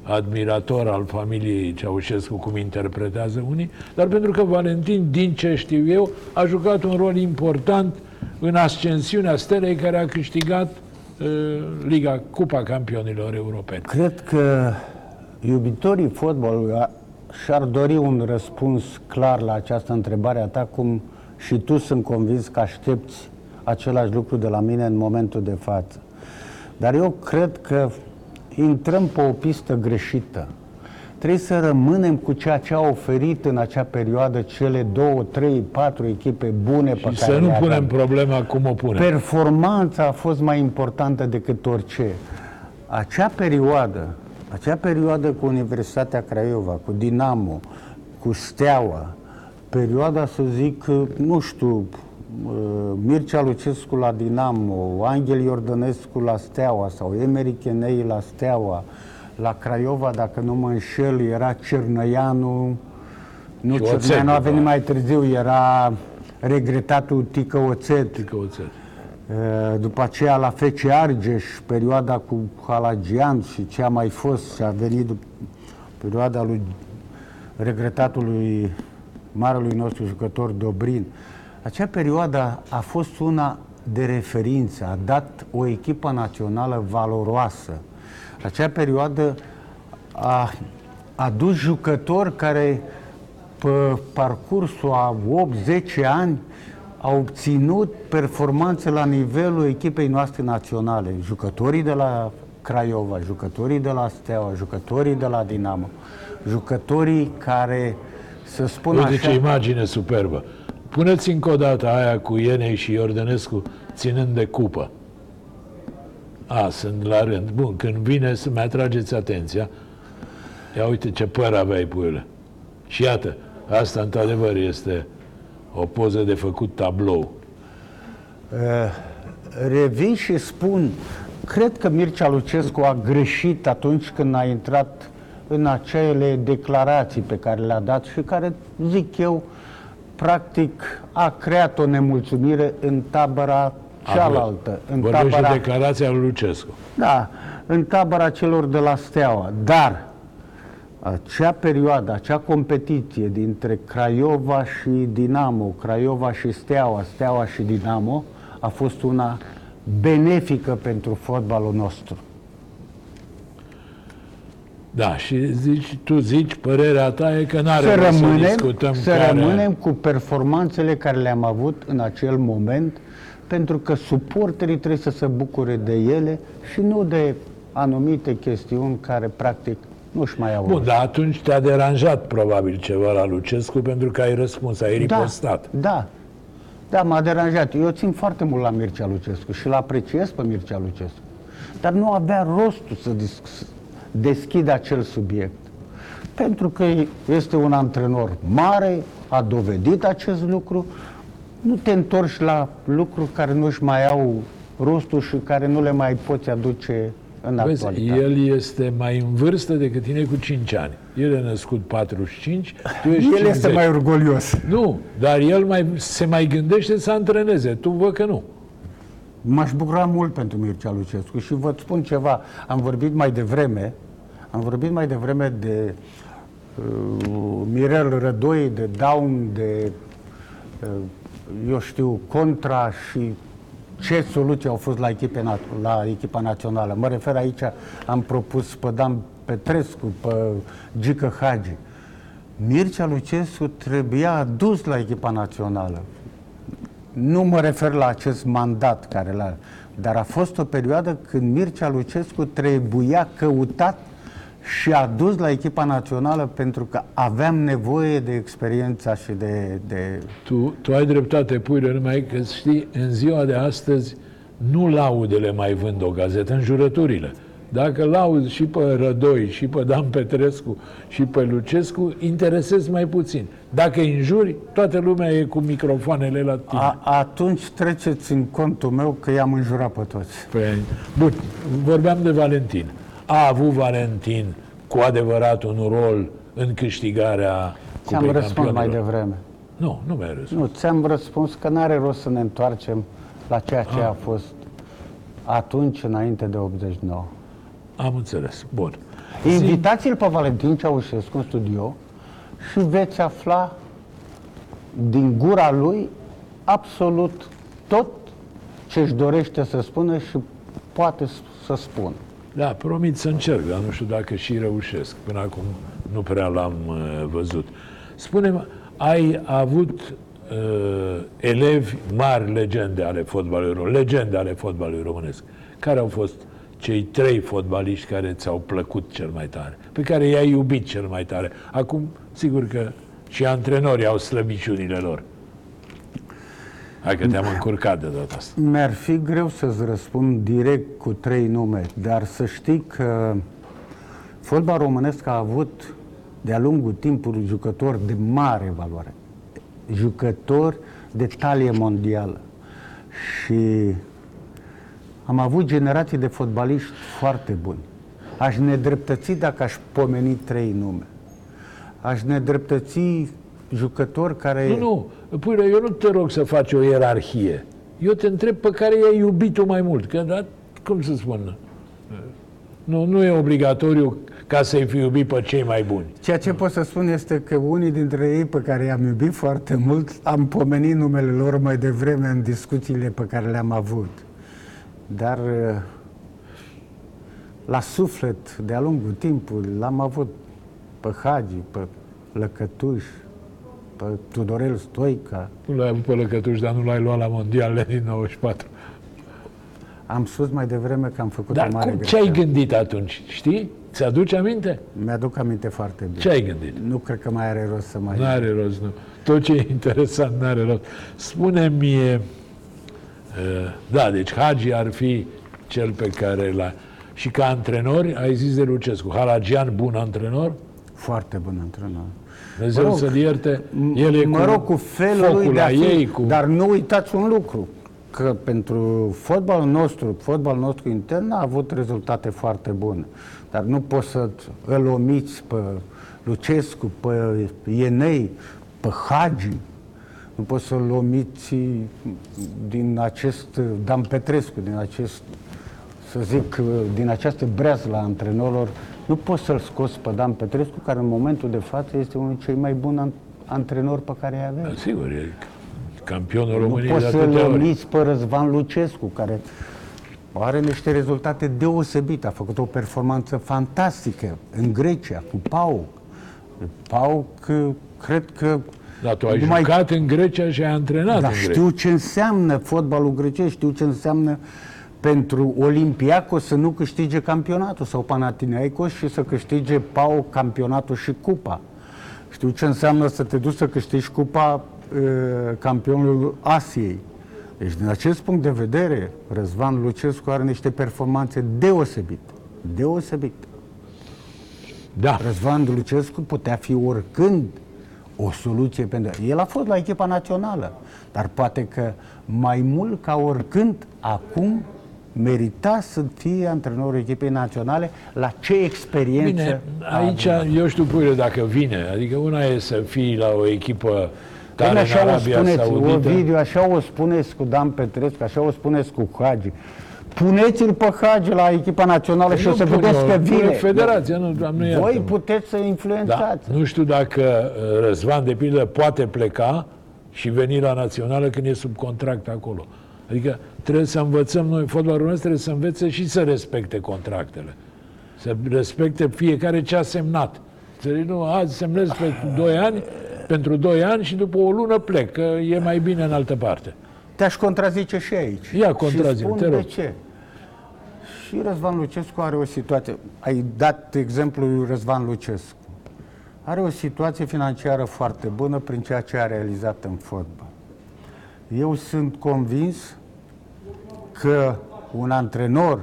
admirator al familiei Ceaușescu, cum interpretează unii, dar pentru că Valentin, din ce știu eu, a jucat un rol important în ascensiunea stelei care a câștigat uh, Liga Cupa Campionilor Europeni. Cred că iubitorii fotbalului a- și-ar dori un răspuns clar la această întrebare a ta, cum și tu sunt convins că aștepți același lucru de la mine în momentul de față. Dar eu cred că intrăm pe o pistă greșită. Trebuie să rămânem cu ceea ce au oferit în acea perioadă cele două, trei, patru echipe bune pe Și care să nu le punem aveam. problema cum o punem. Performanța a fost mai importantă decât orice. Acea perioadă, acea perioadă cu Universitatea Craiova, cu Dinamo, cu Steaua, perioada, să zic, nu știu, uh, Mircea Lucescu la Dinamo, Angel Iordănescu la Steaua sau Emery Chenei la Steaua, la Craiova, dacă nu mă înșel, era Cernăianu, nu Și Oțel, Cernăianu a după venit aia. mai târziu, era regretatul Tică Oțet. Că oțel. Uh, După aceea la FC Argeș, perioada cu Halagian și ce a mai fost și a venit dup- perioada lui regretatului marelui nostru jucător Dobrin. Acea perioadă a fost una de referință, a dat o echipă națională valoroasă. Acea perioadă a adus jucători care pe parcursul a 8-10 ani au obținut performanțe la nivelul echipei noastre naționale. Jucătorii de la Craiova, jucătorii de la Steaua, jucătorii de la Dinamo, jucătorii care, să spun Uite ce așa, imagine superbă. Puneți încă o dată aia cu Ienei și Iordănescu ținând de cupă. A, sunt la rând. Bun, când vine să-mi atrageți atenția, ia uite ce păr aveai, puiule. Și iată, asta într-adevăr este o poză de făcut tablou. Uh, revin și spun, cred că Mircea Lucescu a greșit atunci când a intrat în acele declarații pe care le-a dat și care, zic eu, practic a creat o nemulțumire în tabăra cealaltă. În Vorbește tabăra, declarația lui Lucescu. da, în tabăra celor de la Steaua. Dar acea perioadă, acea competiție dintre Craiova și Dinamo, Craiova și Steaua, Steaua și Dinamo, a fost una benefică pentru fotbalul nostru. Da, și zici, tu zici, părerea ta e că n-are Să rost să rămânem, discutăm să care... rămânem cu performanțele care le-am avut în acel moment, pentru că suporterii trebuie să se bucure de ele și nu de anumite chestiuni care practic nu-și mai au Bun, rost. dar atunci te-a deranjat probabil ceva la Lucescu pentru că ai răspuns, ai ripostat. Da, Da, m-a deranjat. Eu țin foarte mult la Mircea Lucescu și îl apreciez pe Mircea Lucescu. Dar nu avea rostul să dis- deschidă acel subiect. Pentru că este un antrenor mare, a dovedit acest lucru, nu te întorci la lucruri care nu-și mai au rostul și care nu le mai poți aduce în Vezi, actualitate. el este mai în vârstă decât tine cu 5 ani. El e născut 45, tu ești El 50. este mai orgolios. Nu, dar el mai, se mai gândește să antreneze. Tu văd că nu. M-aș bucura mult pentru Mircea Lucescu și vă spun ceva. Am vorbit mai devreme, am vorbit mai devreme de uh, Mirel Rădoi, de Daun, de uh, eu știu, Contra și ce soluții au fost la, echipe, na- la echipa națională. Mă refer aici, am propus pe Dan Petrescu, pe Gică Hagi. Mircea Lucescu trebuia adus la echipa națională. Nu mă refer la acest mandat care l-a, dar a fost o perioadă când Mircea Lucescu trebuia căutat și adus la echipa națională pentru că aveam nevoie de experiența și de, de Tu, tu ai dreptate, puiule, numai că știi, în ziua de astăzi nu laudele mai vând o gazetă, înjurăturile. Dacă laud și pe Rădoi, și pe Dan Petrescu, și pe Lucescu, interesez mai puțin. Dacă îi înjuri, toată lumea e cu microfoanele la tine. A, atunci treceți în contul meu că i-am înjurat pe toți. Păi, bun, vorbeam de Valentin. A avut Valentin cu adevărat un rol în câștigarea Ți-am Cupei răspuns mai Campionilor? devreme. Nu, nu mi-ai răspuns. Nu, ți-am răspuns că n-are rost să ne întoarcem la ceea ce a fost atunci, înainte de 89. Am înțeles. Bun. Invitați-l pe Valentin Ceaușescu în studio și veți afla din gura lui absolut tot ce își dorește să spună și poate s- să spună. Da, promit să încerc, dar nu știu dacă și reușesc. Până acum nu prea l-am uh, văzut. Spune-mă, ai avut uh, elevi mari legende ale fotbalului românesc, legende ale fotbalului românesc. Care au fost cei trei fotbaliști care ți-au plăcut cel mai tare, pe care i-ai iubit cel mai tare? Acum, sigur că și antrenorii au slăbiciunile lor. Hai că te-am încurcat de data asta. Mi-ar fi greu să-ți răspund direct cu trei nume, dar să știi că fotbal românesc a avut de-a lungul timpului jucători de mare valoare, jucători de talie mondială. Și am avut generații de fotbaliști foarte buni. Aș nedreptăți dacă aș pomeni trei nume. Aș nedreptăți jucători care... Nu, nu, puiule, eu nu te rog să faci o ierarhie. Eu te întreb pe care i-ai iubit-o mai mult. Că, da, cum să spun, nu, nu e obligatoriu ca să-i fi iubit pe cei mai buni. Ceea ce pot să spun este că unii dintre ei pe care i-am iubit foarte mult, am pomenit numele lor mai devreme în discuțiile pe care le-am avut. Dar uh, la suflet, de-a lungul timpului, l-am avut pe Hagi, pe Lăcătuș, pe Tudorel Stoica. Nu l-ai avut pe lăcătuș, dar nu l-ai luat la mondialele din 94. Am spus mai devreme că am făcut Dar o mare cum, ce ai greșeală. gândit atunci? Știi? Ți-aduce aminte? Mi-aduc aminte foarte bine. Ce ai gândit? Nu cred că mai are rost să mai... N-are rost, nu. Tot ce e interesant n-are rost. Spune-mi, uh, da, deci Hagi ar fi cel pe care l-a... Și ca antrenori, ai zis de Lucescu, Halagian, bun antrenor, Foarte bun antrenor. Dumnezeu Mă rog, să-l ierte, el e mă cu rog, cu felul focul lui de a la fi, ei, cu... dar nu uitați un lucru, că pentru fotbalul nostru, fotbalul nostru intern a avut rezultate foarte bune. Dar nu poți să îl omiți pe Lucescu, pe Ienei, pe Hagi, nu poți să-l omiți din acest Dan Petrescu, din acest, să zic, din această brează la antrenorilor, nu poți să-l scoți pe Dan Petrescu, care în momentul de față este unul dintre cei mai buni an- antrenori pe care i avem. Sigur, e campionul Nu României poți de să-l atâtea ori. omiți pe Răzvan Lucescu, care are niște rezultate deosebite. A făcut o performanță fantastică în Grecia, cu PAOK. PAOK, cred că... Dar tu ai numai- jucat în Grecia și ai antrenat Dar în Grecia. știu ce înseamnă fotbalul grecesc, știu ce înseamnă pentru Olympiacos să nu câștige campionatul sau Panathinaikos și să câștige PAO campionatul și cupa. Știu ce înseamnă să te duci să câștigi cupa uh, campionul Asiei. Deci, din acest punct de vedere, Răzvan Lucescu are niște performanțe deosebite. Deosebite. Da. Răzvan Lucescu putea fi oricând o soluție pentru... El a fost la echipa națională, dar poate că mai mult ca oricând, acum merita să fie antrenorul echipei naționale la ce experiență Bine, a aici avut. eu știu puiule dacă vine. Adică una e să fii la o echipă tare Bine, în așa o Arabia spuneți, o Saudită. video, așa o spuneți cu Dan Petrescu, așa o spuneți cu Hagi. Puneți-l pe Hagi la echipa națională și o Nu să pun vedeți eu, că pune vine. Federația, nu, doamne, Voi iartă-mă. puteți să Da, influențați. nu știu dacă uh, Răzvan, de pildă, poate pleca și veni la națională când e sub contract acolo. Adică trebuie să învățăm noi, fotbalul românesc trebuie să învețe și să respecte contractele. Să respecte fiecare ce a semnat. Să nu, azi semnez pe 2 ani, pentru 2 ani și după o lună plec, că e mai bine în altă parte. Te-aș contrazice și aici. Ia, contrazi-mă, și spun te de rog. ce. Și Răzvan Lucescu are o situație. Ai dat exemplul lui Răzvan Lucescu. Are o situație financiară foarte bună prin ceea ce a realizat în fotbal. Eu sunt convins că un antrenor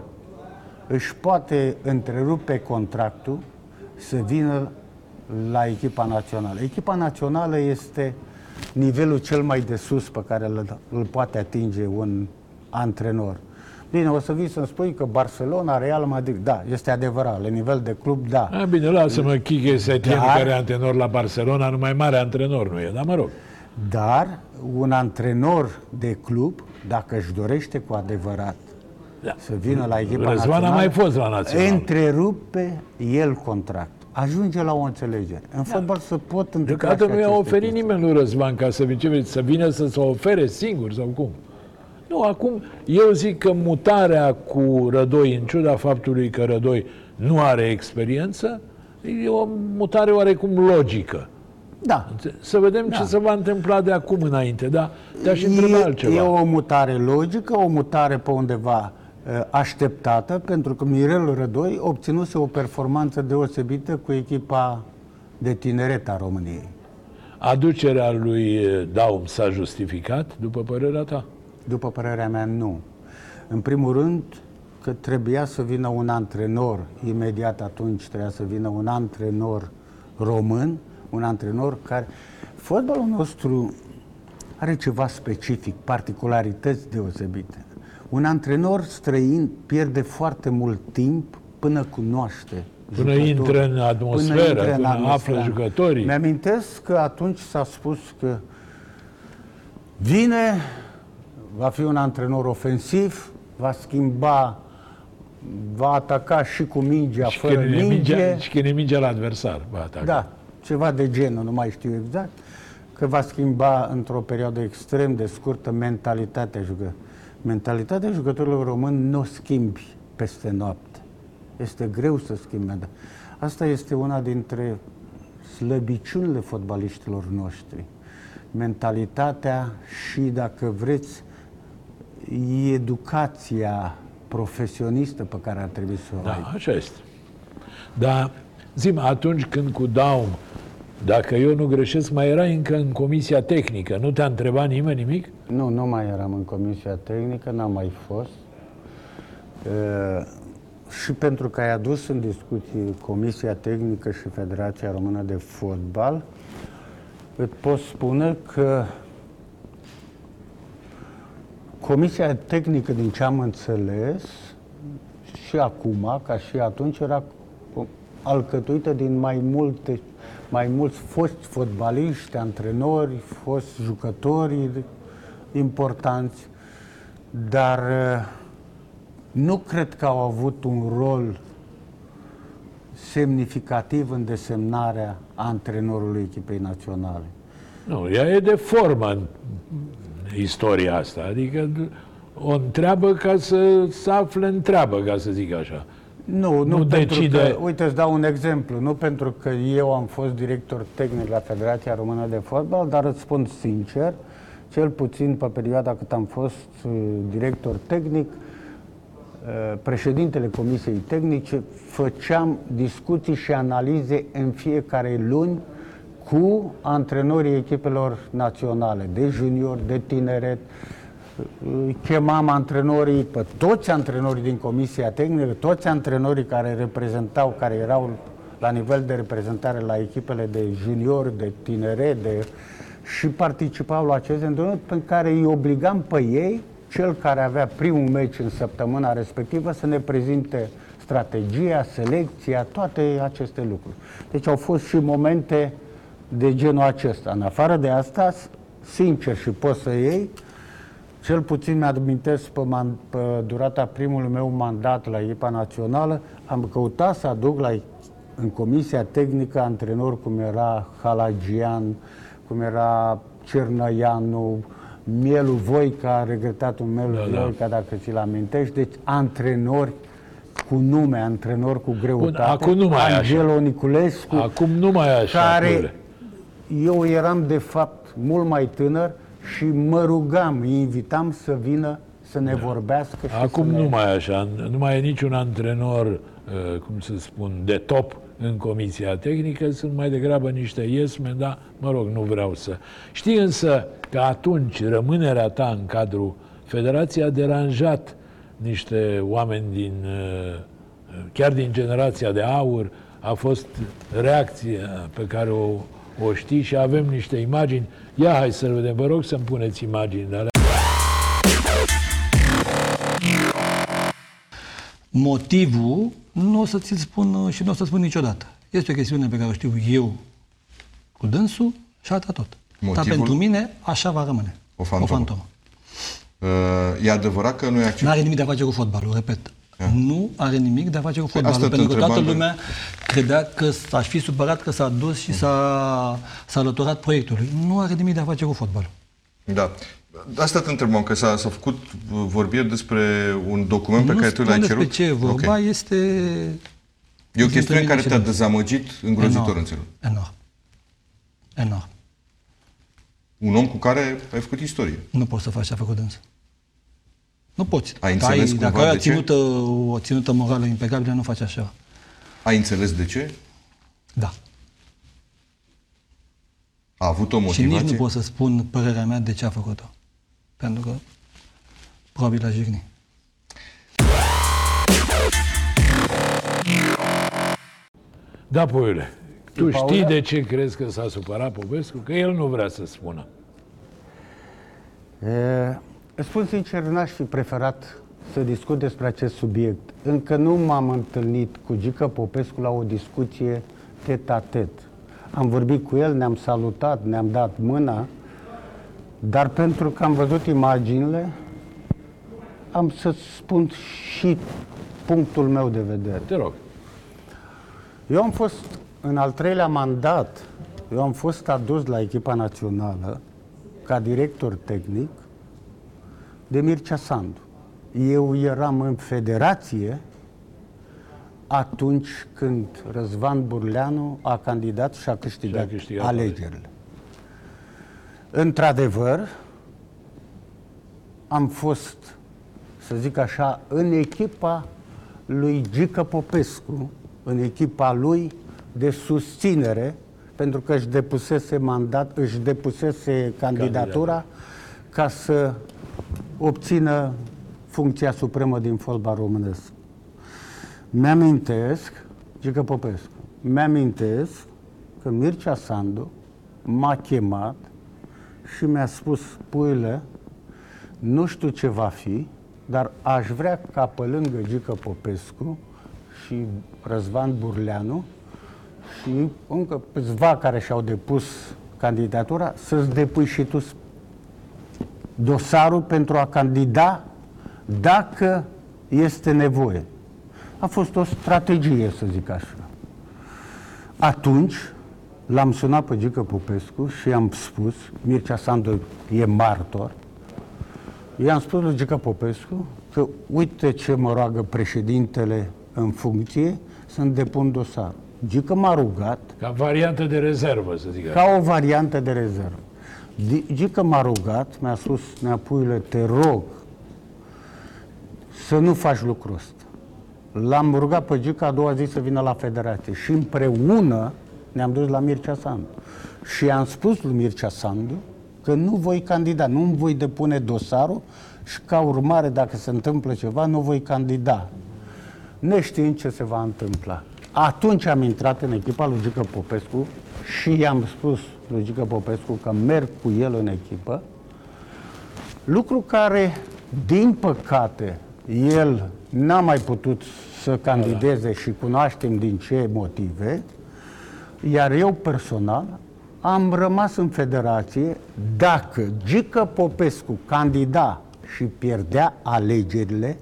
își poate întrerupe contractul să vină la echipa națională. Echipa națională este nivelul cel mai de sus pe care îl, îl poate atinge un antrenor. Bine, o să vii să-mi spui că Barcelona, Real Madrid, da, este adevărat, la nivel de club, da. A, bine, lasă-mă Chiche Setien, Dar- care e antrenor la Barcelona, numai mare antrenor nu e, dar mă rog. Dar un antrenor de club, dacă își dorește cu adevărat Da. să vină la echipa Răzvan a națională, mai fost la național. întrerupe el contract. Ajunge la o înțelegere. În fotbal se pot întâmpla Deocamdată și nu i-a aceste oferit chestii. nimeni lui Răzvan ca să, vină- ce vreți, să vină să se ofere singur sau cum. Nu, acum eu zic că mutarea cu Rădoi, în ciuda faptului că Rădoi nu are experiență, e o mutare oarecum logică. Da. Să vedem ce Da. se va întâmpla de acum înainte, da? Te-aș întreba E, altceva. e o mutare logică, o mutare pe undeva uh, așteptată, pentru că Mirel Rădoi obținuse o performanță deosebită cu echipa de tineret a României. Aducerea lui eh, Daum s-a justificat, după părerea ta? După părerea mea, nu. În primul rând, că trebuia să vină un antrenor, imediat atunci trebuia să vină un antrenor român, un antrenor care... Fotbalul nostru are ceva specific, particularități deosebite. Un antrenor străin pierde foarte mult timp până cunoaște Până jucătorul. intră în atmosferă, intră în până atmosferă. află jucătorii. Mi-amintesc că atunci s-a spus că vine, va fi un antrenor ofensiv, va schimba, va ataca și cu mingea, Și fără când, e minge. mingea, și când e mingea la adversar, va ataca. Da, ceva de genul, nu mai știu exact, că va schimba într-o perioadă extrem de scurtă mentalitatea jucătorilor. Mentalitatea jucătorilor români nu o schimbi peste noapte. Este greu să schimbi. Asta este una dintre slăbiciunile fotbaliștilor noștri. Mentalitatea și, dacă vreți, educația profesionistă pe care ar trebui să o ai. Da, așa este. Dar, zi atunci când cu Daum, dacă eu nu greșesc, mai era încă în comisia tehnică, nu te-a întrebat nimeni nimic? Nu, nu mai eram în comisia tehnică, n-am mai fost. Uh, și pentru că ai adus în discuție Comisia Tehnică și Federația Română de Fotbal, îți pot spune că Comisia Tehnică, din ce am înțeles, și acum, ca și atunci, era alcătuită din mai multe, mai mulți foști fotbaliști, antrenori, foști jucători importanți, dar uh, nu cred că au avut un rol semnificativ în desemnarea antrenorului echipei naționale. Nu, ea e de formă în istoria asta, adică o întreabă ca să se afle în treabă, ca să zic așa. Nu, nu, Nu pentru decide- că, uite, îți dau un exemplu, nu pentru că eu am fost director tehnic la Federația Română de Fotbal, dar îți spun sincer, cel puțin pe perioada cât am fost uh, director tehnic, uh, președintele Comisiei Tehnice, făceam discuții și analize în fiecare luni cu antrenorii echipelor naționale, de junior, de tineret, îi chemam antrenorii, pe toți antrenorii din Comisia Tehnică, toți antrenorii care reprezentau, care erau la nivel de reprezentare la echipele de junior, de tineret, de... și participau la aceste întâlniri pe care îi obligam pe ei, cel care avea primul meci în săptămâna respectivă, să ne prezinte strategia, selecția, toate aceste lucruri. Deci au fost și momente de genul acesta. În afară de asta, sincer și poți să iei, cel puțin mi-amintesc pe, man, pe durata primului meu mandat la echipa națională, am căutat să aduc la, în comisia tehnică antrenori cum era Halagian, cum era Cernăianu, Mielu Voica, regretat un Mielu da, Voica, da. dacă ți-l amintești, deci antrenori cu nume, antrenori cu greutate. Bun, acum nu mai Angelo așa. Niculescu. Acum nu mai așa. Care eu eram de fapt mult mai tânăr și mă rugam, îi invitam să vină să ne da. vorbească. Și Acum să nu ne... mai așa, nu mai e niciun antrenor, uh, cum să spun, de top în comisia tehnică, sunt mai degrabă niște iesme, dar, mă rog, nu vreau să... Știi însă că atunci rămânerea ta în cadrul federației a deranjat niște oameni din, uh, chiar din generația de aur, a fost reacția pe care o, o știi și avem niște imagini. Ia hai să vedem, vă rog să-mi puneți imaginile alea. Motivul nu o să ți-l spun și nu o să spun niciodată. Este o chestiune pe care o știu eu cu dânsul și atât tot. Motivul? Dar pentru mine așa va rămâne. O fantomă. O fantomă. Uh, e adevărat că nu e acceptat. Nu are nimic de a face cu fotbalul, repet. Yeah. Nu are nimic de a face cu păi fotbalul, pentru că toată lumea credea că aș fi supărat că s-a dus și s-a, s-a alăturat proiectului. Nu are nimic de a face cu fotbalul. Da. Asta te întrebam, că s-a, s-a făcut vorbire despre un document nu pe care tu l-ai cerut. despre ce vorba, okay. este... E o chestiune care te-a dezamăgit îngrozitor, enorm, înțeleg. Enorm. Enorm. Un om cu care ai făcut istorie. Nu poți să faci ce a făcut însă. Nu poți. Ai înțeles ai, dacă ai o ținută, o ținută morală impecabilă, nu faci așa. Ai înțeles de ce? Da. A avut o motivație? Și nici nu pot să spun părerea mea de ce a făcut-o. Pentru că probabil a jignit. Da, Puiule, tu știi de ce crezi că s-a supărat Popescu? Că el nu vrea să spună. E, spun sincer, n-aș fi preferat să discut despre acest subiect. Încă nu m-am întâlnit cu Gică Popescu la o discuție tet-a-tet. Am vorbit cu el, ne-am salutat, ne-am dat mâna, dar pentru că am văzut imaginile, am să spun și punctul meu de vedere. Te rog. Eu am fost în al treilea mandat, eu am fost adus la echipa națională ca director tehnic de Mircea Sandu. Eu eram în federație atunci când Răzvan Burleanu a candidat și a câștigat, și a câștigat alegerile. Într-adevăr, am fost, să zic așa, în echipa lui Gică Popescu, în echipa lui de susținere, pentru că își depusese mandat, își depusese candidatura Candidat. ca să obțină funcția supremă din fotbal românesc. Mi-amintesc, Gică Popescu, mi-amintesc că Mircea Sandu m-a chemat și mi-a spus, puile, nu știu ce va fi, dar aș vrea ca pe lângă Gică Popescu și Răzvan Burleanu și încă câțiva care și-au depus candidatura, să-ți depui și tu dosarul pentru a candida dacă este nevoie. A fost o strategie, să zic așa. Atunci l-am sunat pe Gică Popescu și i-am spus, Mircea Sandu e martor, i-am spus lui Gică Popescu că uite ce mă roagă președintele în funcție să-mi depun dosarul. Gică m-a rugat... Ca variantă de rezervă, să zic Ca o variantă de rezervă. Gică m-a rugat, mi-a spus, Neapuile, te rog să nu faci lucrul ăsta. L-am rugat pe Gică a doua zi să vină la federație și împreună Ne-am dus la Mircea Sandu. Și am spus lui Mircea Sandu că nu voi candida, nu îmi voi depune dosarul și ca urmare, dacă se întâmplă ceva, nu voi candida. Neștiind ce se va întâmpla. Atunci am intrat în echipa lui Gică Popescu și i-am spus lui Gică Popescu că merg cu el în echipă, lucru care, din păcate, el n-a mai putut să candideze și cunoaștem din ce motive, iar eu personal am rămas în federație dacă Gică Popescu candida și pierdea alegerile,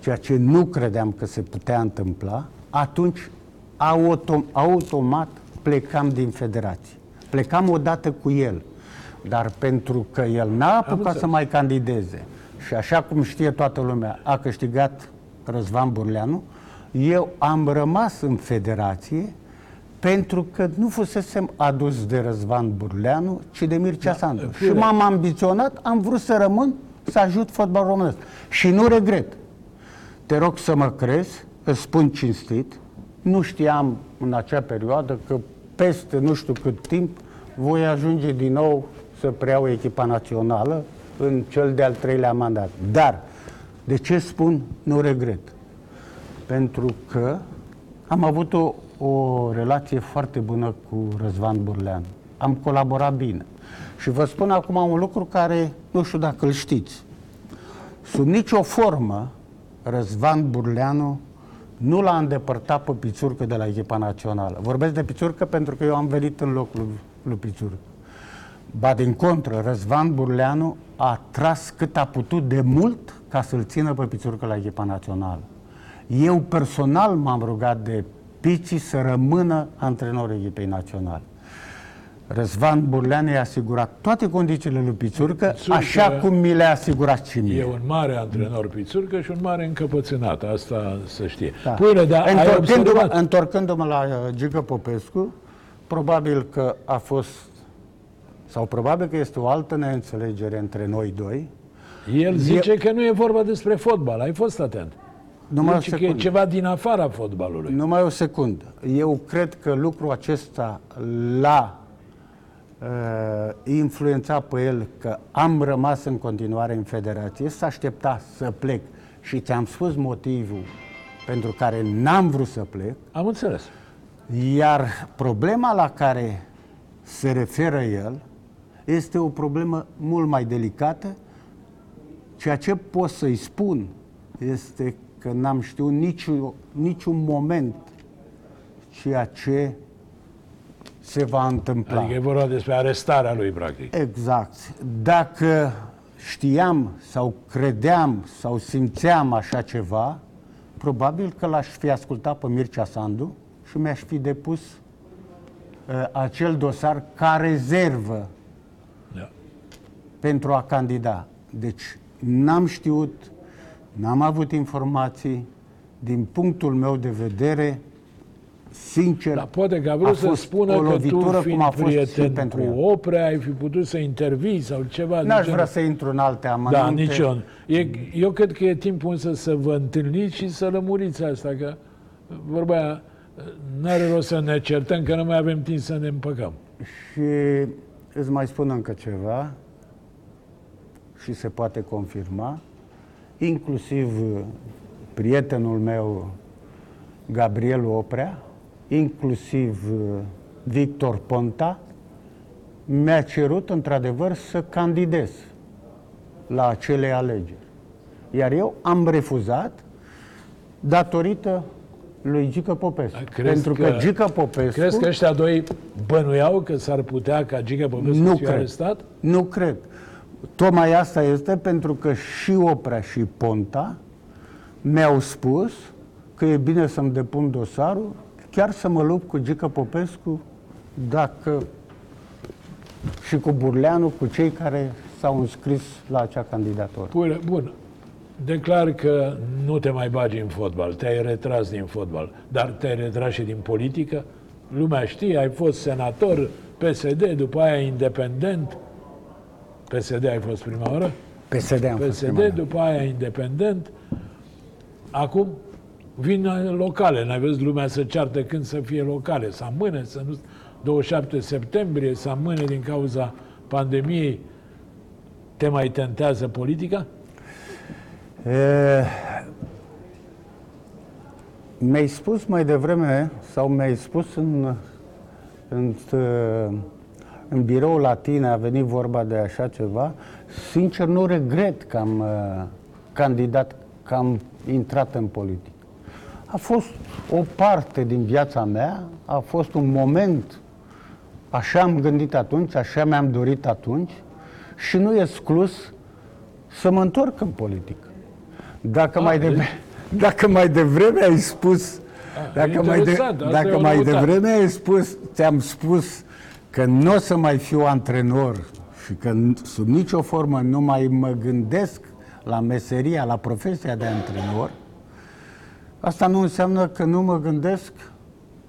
ceea ce nu credeam că se putea întâmpla, atunci autom- automat plecam din federație. Plecam odată cu el, dar pentru că el n-a apucat să mai candideze și așa cum știe toată lumea, a câștigat Răzvan Burleanu, eu am rămas în federație pentru că nu fusesem adus de Răzvan Burleanu, ci de Mircea da, Sandu. Și m-am ambiționat, am vrut să rămân, să ajut fotbalul românesc. Și nu regret. Te rog să mă crezi, îți spun cinstit, nu știam în acea perioadă că peste nu știu cât timp voi ajunge din nou să preiau echipa națională în cel de-al treilea mandat. Dar, de ce spun nu regret? Pentru că am avut o, o relație foarte bună cu Răzvan Burlean. Am colaborat bine. Și vă spun acum un lucru care nu știu dacă îl știți. Sub nicio formă, Răzvan Burleanu nu l-a îndepărtat pe Pițurcă de la echipa națională. Vorbesc de Pițurcă pentru că eu am venit în locul lui, lui Pițurcă. Ba din contră, Răzvan Burleanu a tras cât a putut de mult ca să-l țină pe Pițurcă la echipa națională. Eu personal m-am rugat de Pici să rămână antrenorul echipei naționale. Răzvan Burleanu i-a asigurat toate condițiile lui Pițurcă, Pițurcă așa cum mi le-a asigurat și mie. E un mare antrenor Pițurcă și un mare încăpățânat, asta să știe. Da. Pune, dar întorcându-mă, întorcându-mă la uh, Gică Popescu, probabil că a fost, sau probabil că este o altă neînțelegere între noi doi. El zice Eu... că nu e vorba despre fotbal, ai fost atent. Numai deci că e ceva din afara fotbalului. Numai o secundă. Eu cred că lucrul acesta l-a uh, influențat pe el că am rămas în continuare în federație, s-a aștepta să plec și ți-am spus motivul pentru care n-am vrut să plec. Am înțeles. Iar problema la care se referă el este o problemă mult mai delicată. Ceea ce pot să-i spun este că n-am știut niciun, niciun moment ceea ce se va întâmpla. Adică e vorba despre arestarea lui, practic. Exact. Dacă știam sau credeam sau simțeam așa ceva, probabil că l-aș fi ascultat pe Mircea Sandu și mi-aș fi depus uh, acel dosar ca rezervă da. pentru a candida. Deci n-am știut, n-am avut informații, din punctul meu de vedere, sincer, Dar poate că a vrut să spună o lovitură, că tu, fiind cum a fost prieten pentru cu Oprea, ai fi putut să intervii sau ceva. N-aș vrea să intru în alte amănunte. Da, nici eu. E, eu cred că e timpul să, să vă întâlniți și să lămuriți asta, că vorba aia, n-are rost să ne certăm, că nu mai avem timp să ne împăcăm. Și îți mai spun încă ceva și se poate confirma, inclusiv prietenul meu, Gabriel Oprea, inclusiv uh, Victor Ponta, mi-a cerut într-adevăr să candidez la acele alegeri. Iar eu am refuzat datorită lui Gică Popescu. Crezi pentru că, că Gică Popescu... Crezi că ăștia doi bănuiau că s-ar putea ca Gică Popescu nu să fie arestat? Nu cred. Tocmai asta este pentru că și Oprea și Ponta mi-au spus că e bine să-mi depun dosarul chiar să mă lupt cu Gică Popescu dacă și cu Burleanu, cu cei care s-au înscris la acea candidatură. Bun, bun. Declar că nu te mai bagi în fotbal, te-ai retras din fotbal, dar te-ai retras și din politică. Lumea știe, ai fost senator PSD, după aia independent. PSD ai fost prima oară? PSD am PSD, fost prima după aia independent. Acum vin uh, locale. N-ai văzut lumea să ceartă când să fie locale, să amâne, să nu 27 septembrie, să amâne din cauza pandemiei. Te mai tentează politica? E, mi-ai spus mai devreme, sau mi-ai spus în, în, în birou la tine, a venit vorba de așa ceva, sincer nu regret că am uh, candidat, că am intrat în politică. A fost o parte din viața mea, a fost un moment, așa am gândit atunci, așa mi-am dorit atunci și nu e exclus să mă întorc în politică. Dacă, A, mai, deci- devreme, dacă mai devreme ai spus, A, dacă mai, de, interesant, asta e dacă o mai noutate. devreme ai spus, ți-am spus că nu o să mai fiu antrenor și că n- sub nicio formă nu mai mă gândesc la meseria, la profesia de antrenor, asta nu înseamnă că nu mă gândesc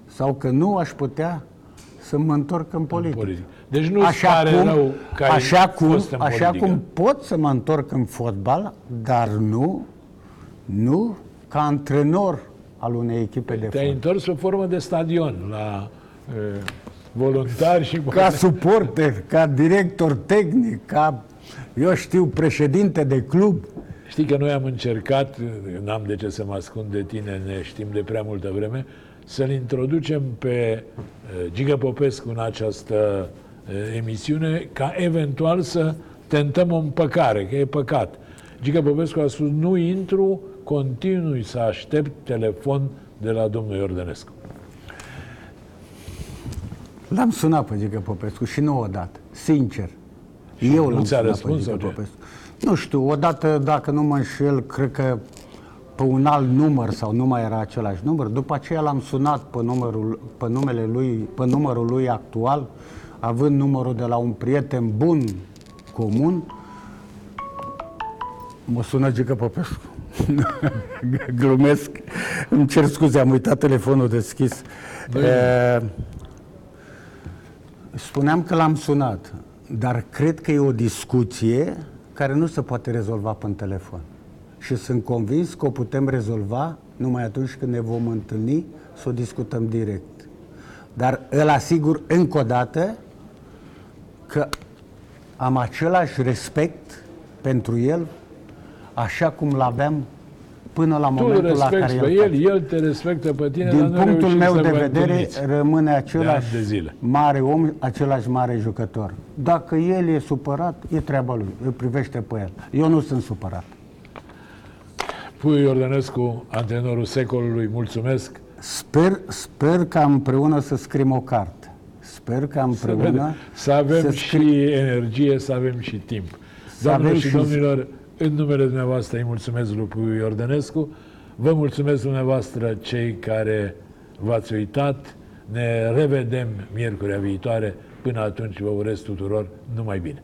sau că nu aș putea să mă întorc în politică. politică. Deci nu-ți pare rău că ai așa cum, fost în așa politică. cum pot să mă întorc în fotbal, dar nu, nu ca antrenor al unei echipe de Te-ai fotbal. întors o formă de stadion la uh, voluntari și... Ca suporter, ca director tehnic, ca, eu știu, președinte de club. Știi că noi am încercat, n-am de ce să mă ascund de tine, ne știm de prea multă vreme, să-l introducem pe uh, Giga Popescu în această uh, emisiune, ca eventual să tentăm o împăcare, că e păcat. Giga Popescu a spus, nu intru, continui să aștept telefon de la domnul Iordănescu. L-am sunat pe Gică Popescu și nu odată, sincer. Eu nu l-am ți-a sunat răspuns pe sau Gică ce? Popescu. Nu știu, odată, dacă nu mă înșel, cred că pe un alt număr sau nu mai era același număr. După aceea l-am sunat pe, numărul, pe, numele lui, pe numărul lui actual, având numărul de la un prieten bun comun, Mă sună Gică Popescu. Glumesc. Îmi cer scuze, am uitat telefonul deschis. E, spuneam că l-am sunat, dar cred că e o discuție care nu se poate rezolva pe telefon. Și sunt convins că o putem rezolva numai atunci când ne vom întâlni să o discutăm direct. Dar îl asigur încă o dată că am același respect pentru el așa cum l-aveam până la Tu îl momentul la care respecti el pe el, el te respectă pe tine, dar Din nu punctul reușiți meu să de vă vedere, întâlniți. rămâne același de ani de zile. mare om, același mare jucător. Dacă el e supărat, e treaba lui, îl privește pe el. Eu nu sunt supărat. Puiu Iordănescu, antrenorul secolului, mulțumesc. Sper, sper ca împreună să scriem o carte. Sper ca împreună Să avem să și energie, să avem și timp. Doamnelor avem și și- domnilor, în numele dumneavoastră îi mulțumesc lui Puiu Iordănescu. Vă mulțumesc dumneavoastră cei care v-ați uitat. Ne revedem miercurea viitoare. Până atunci vă urez tuturor numai bine.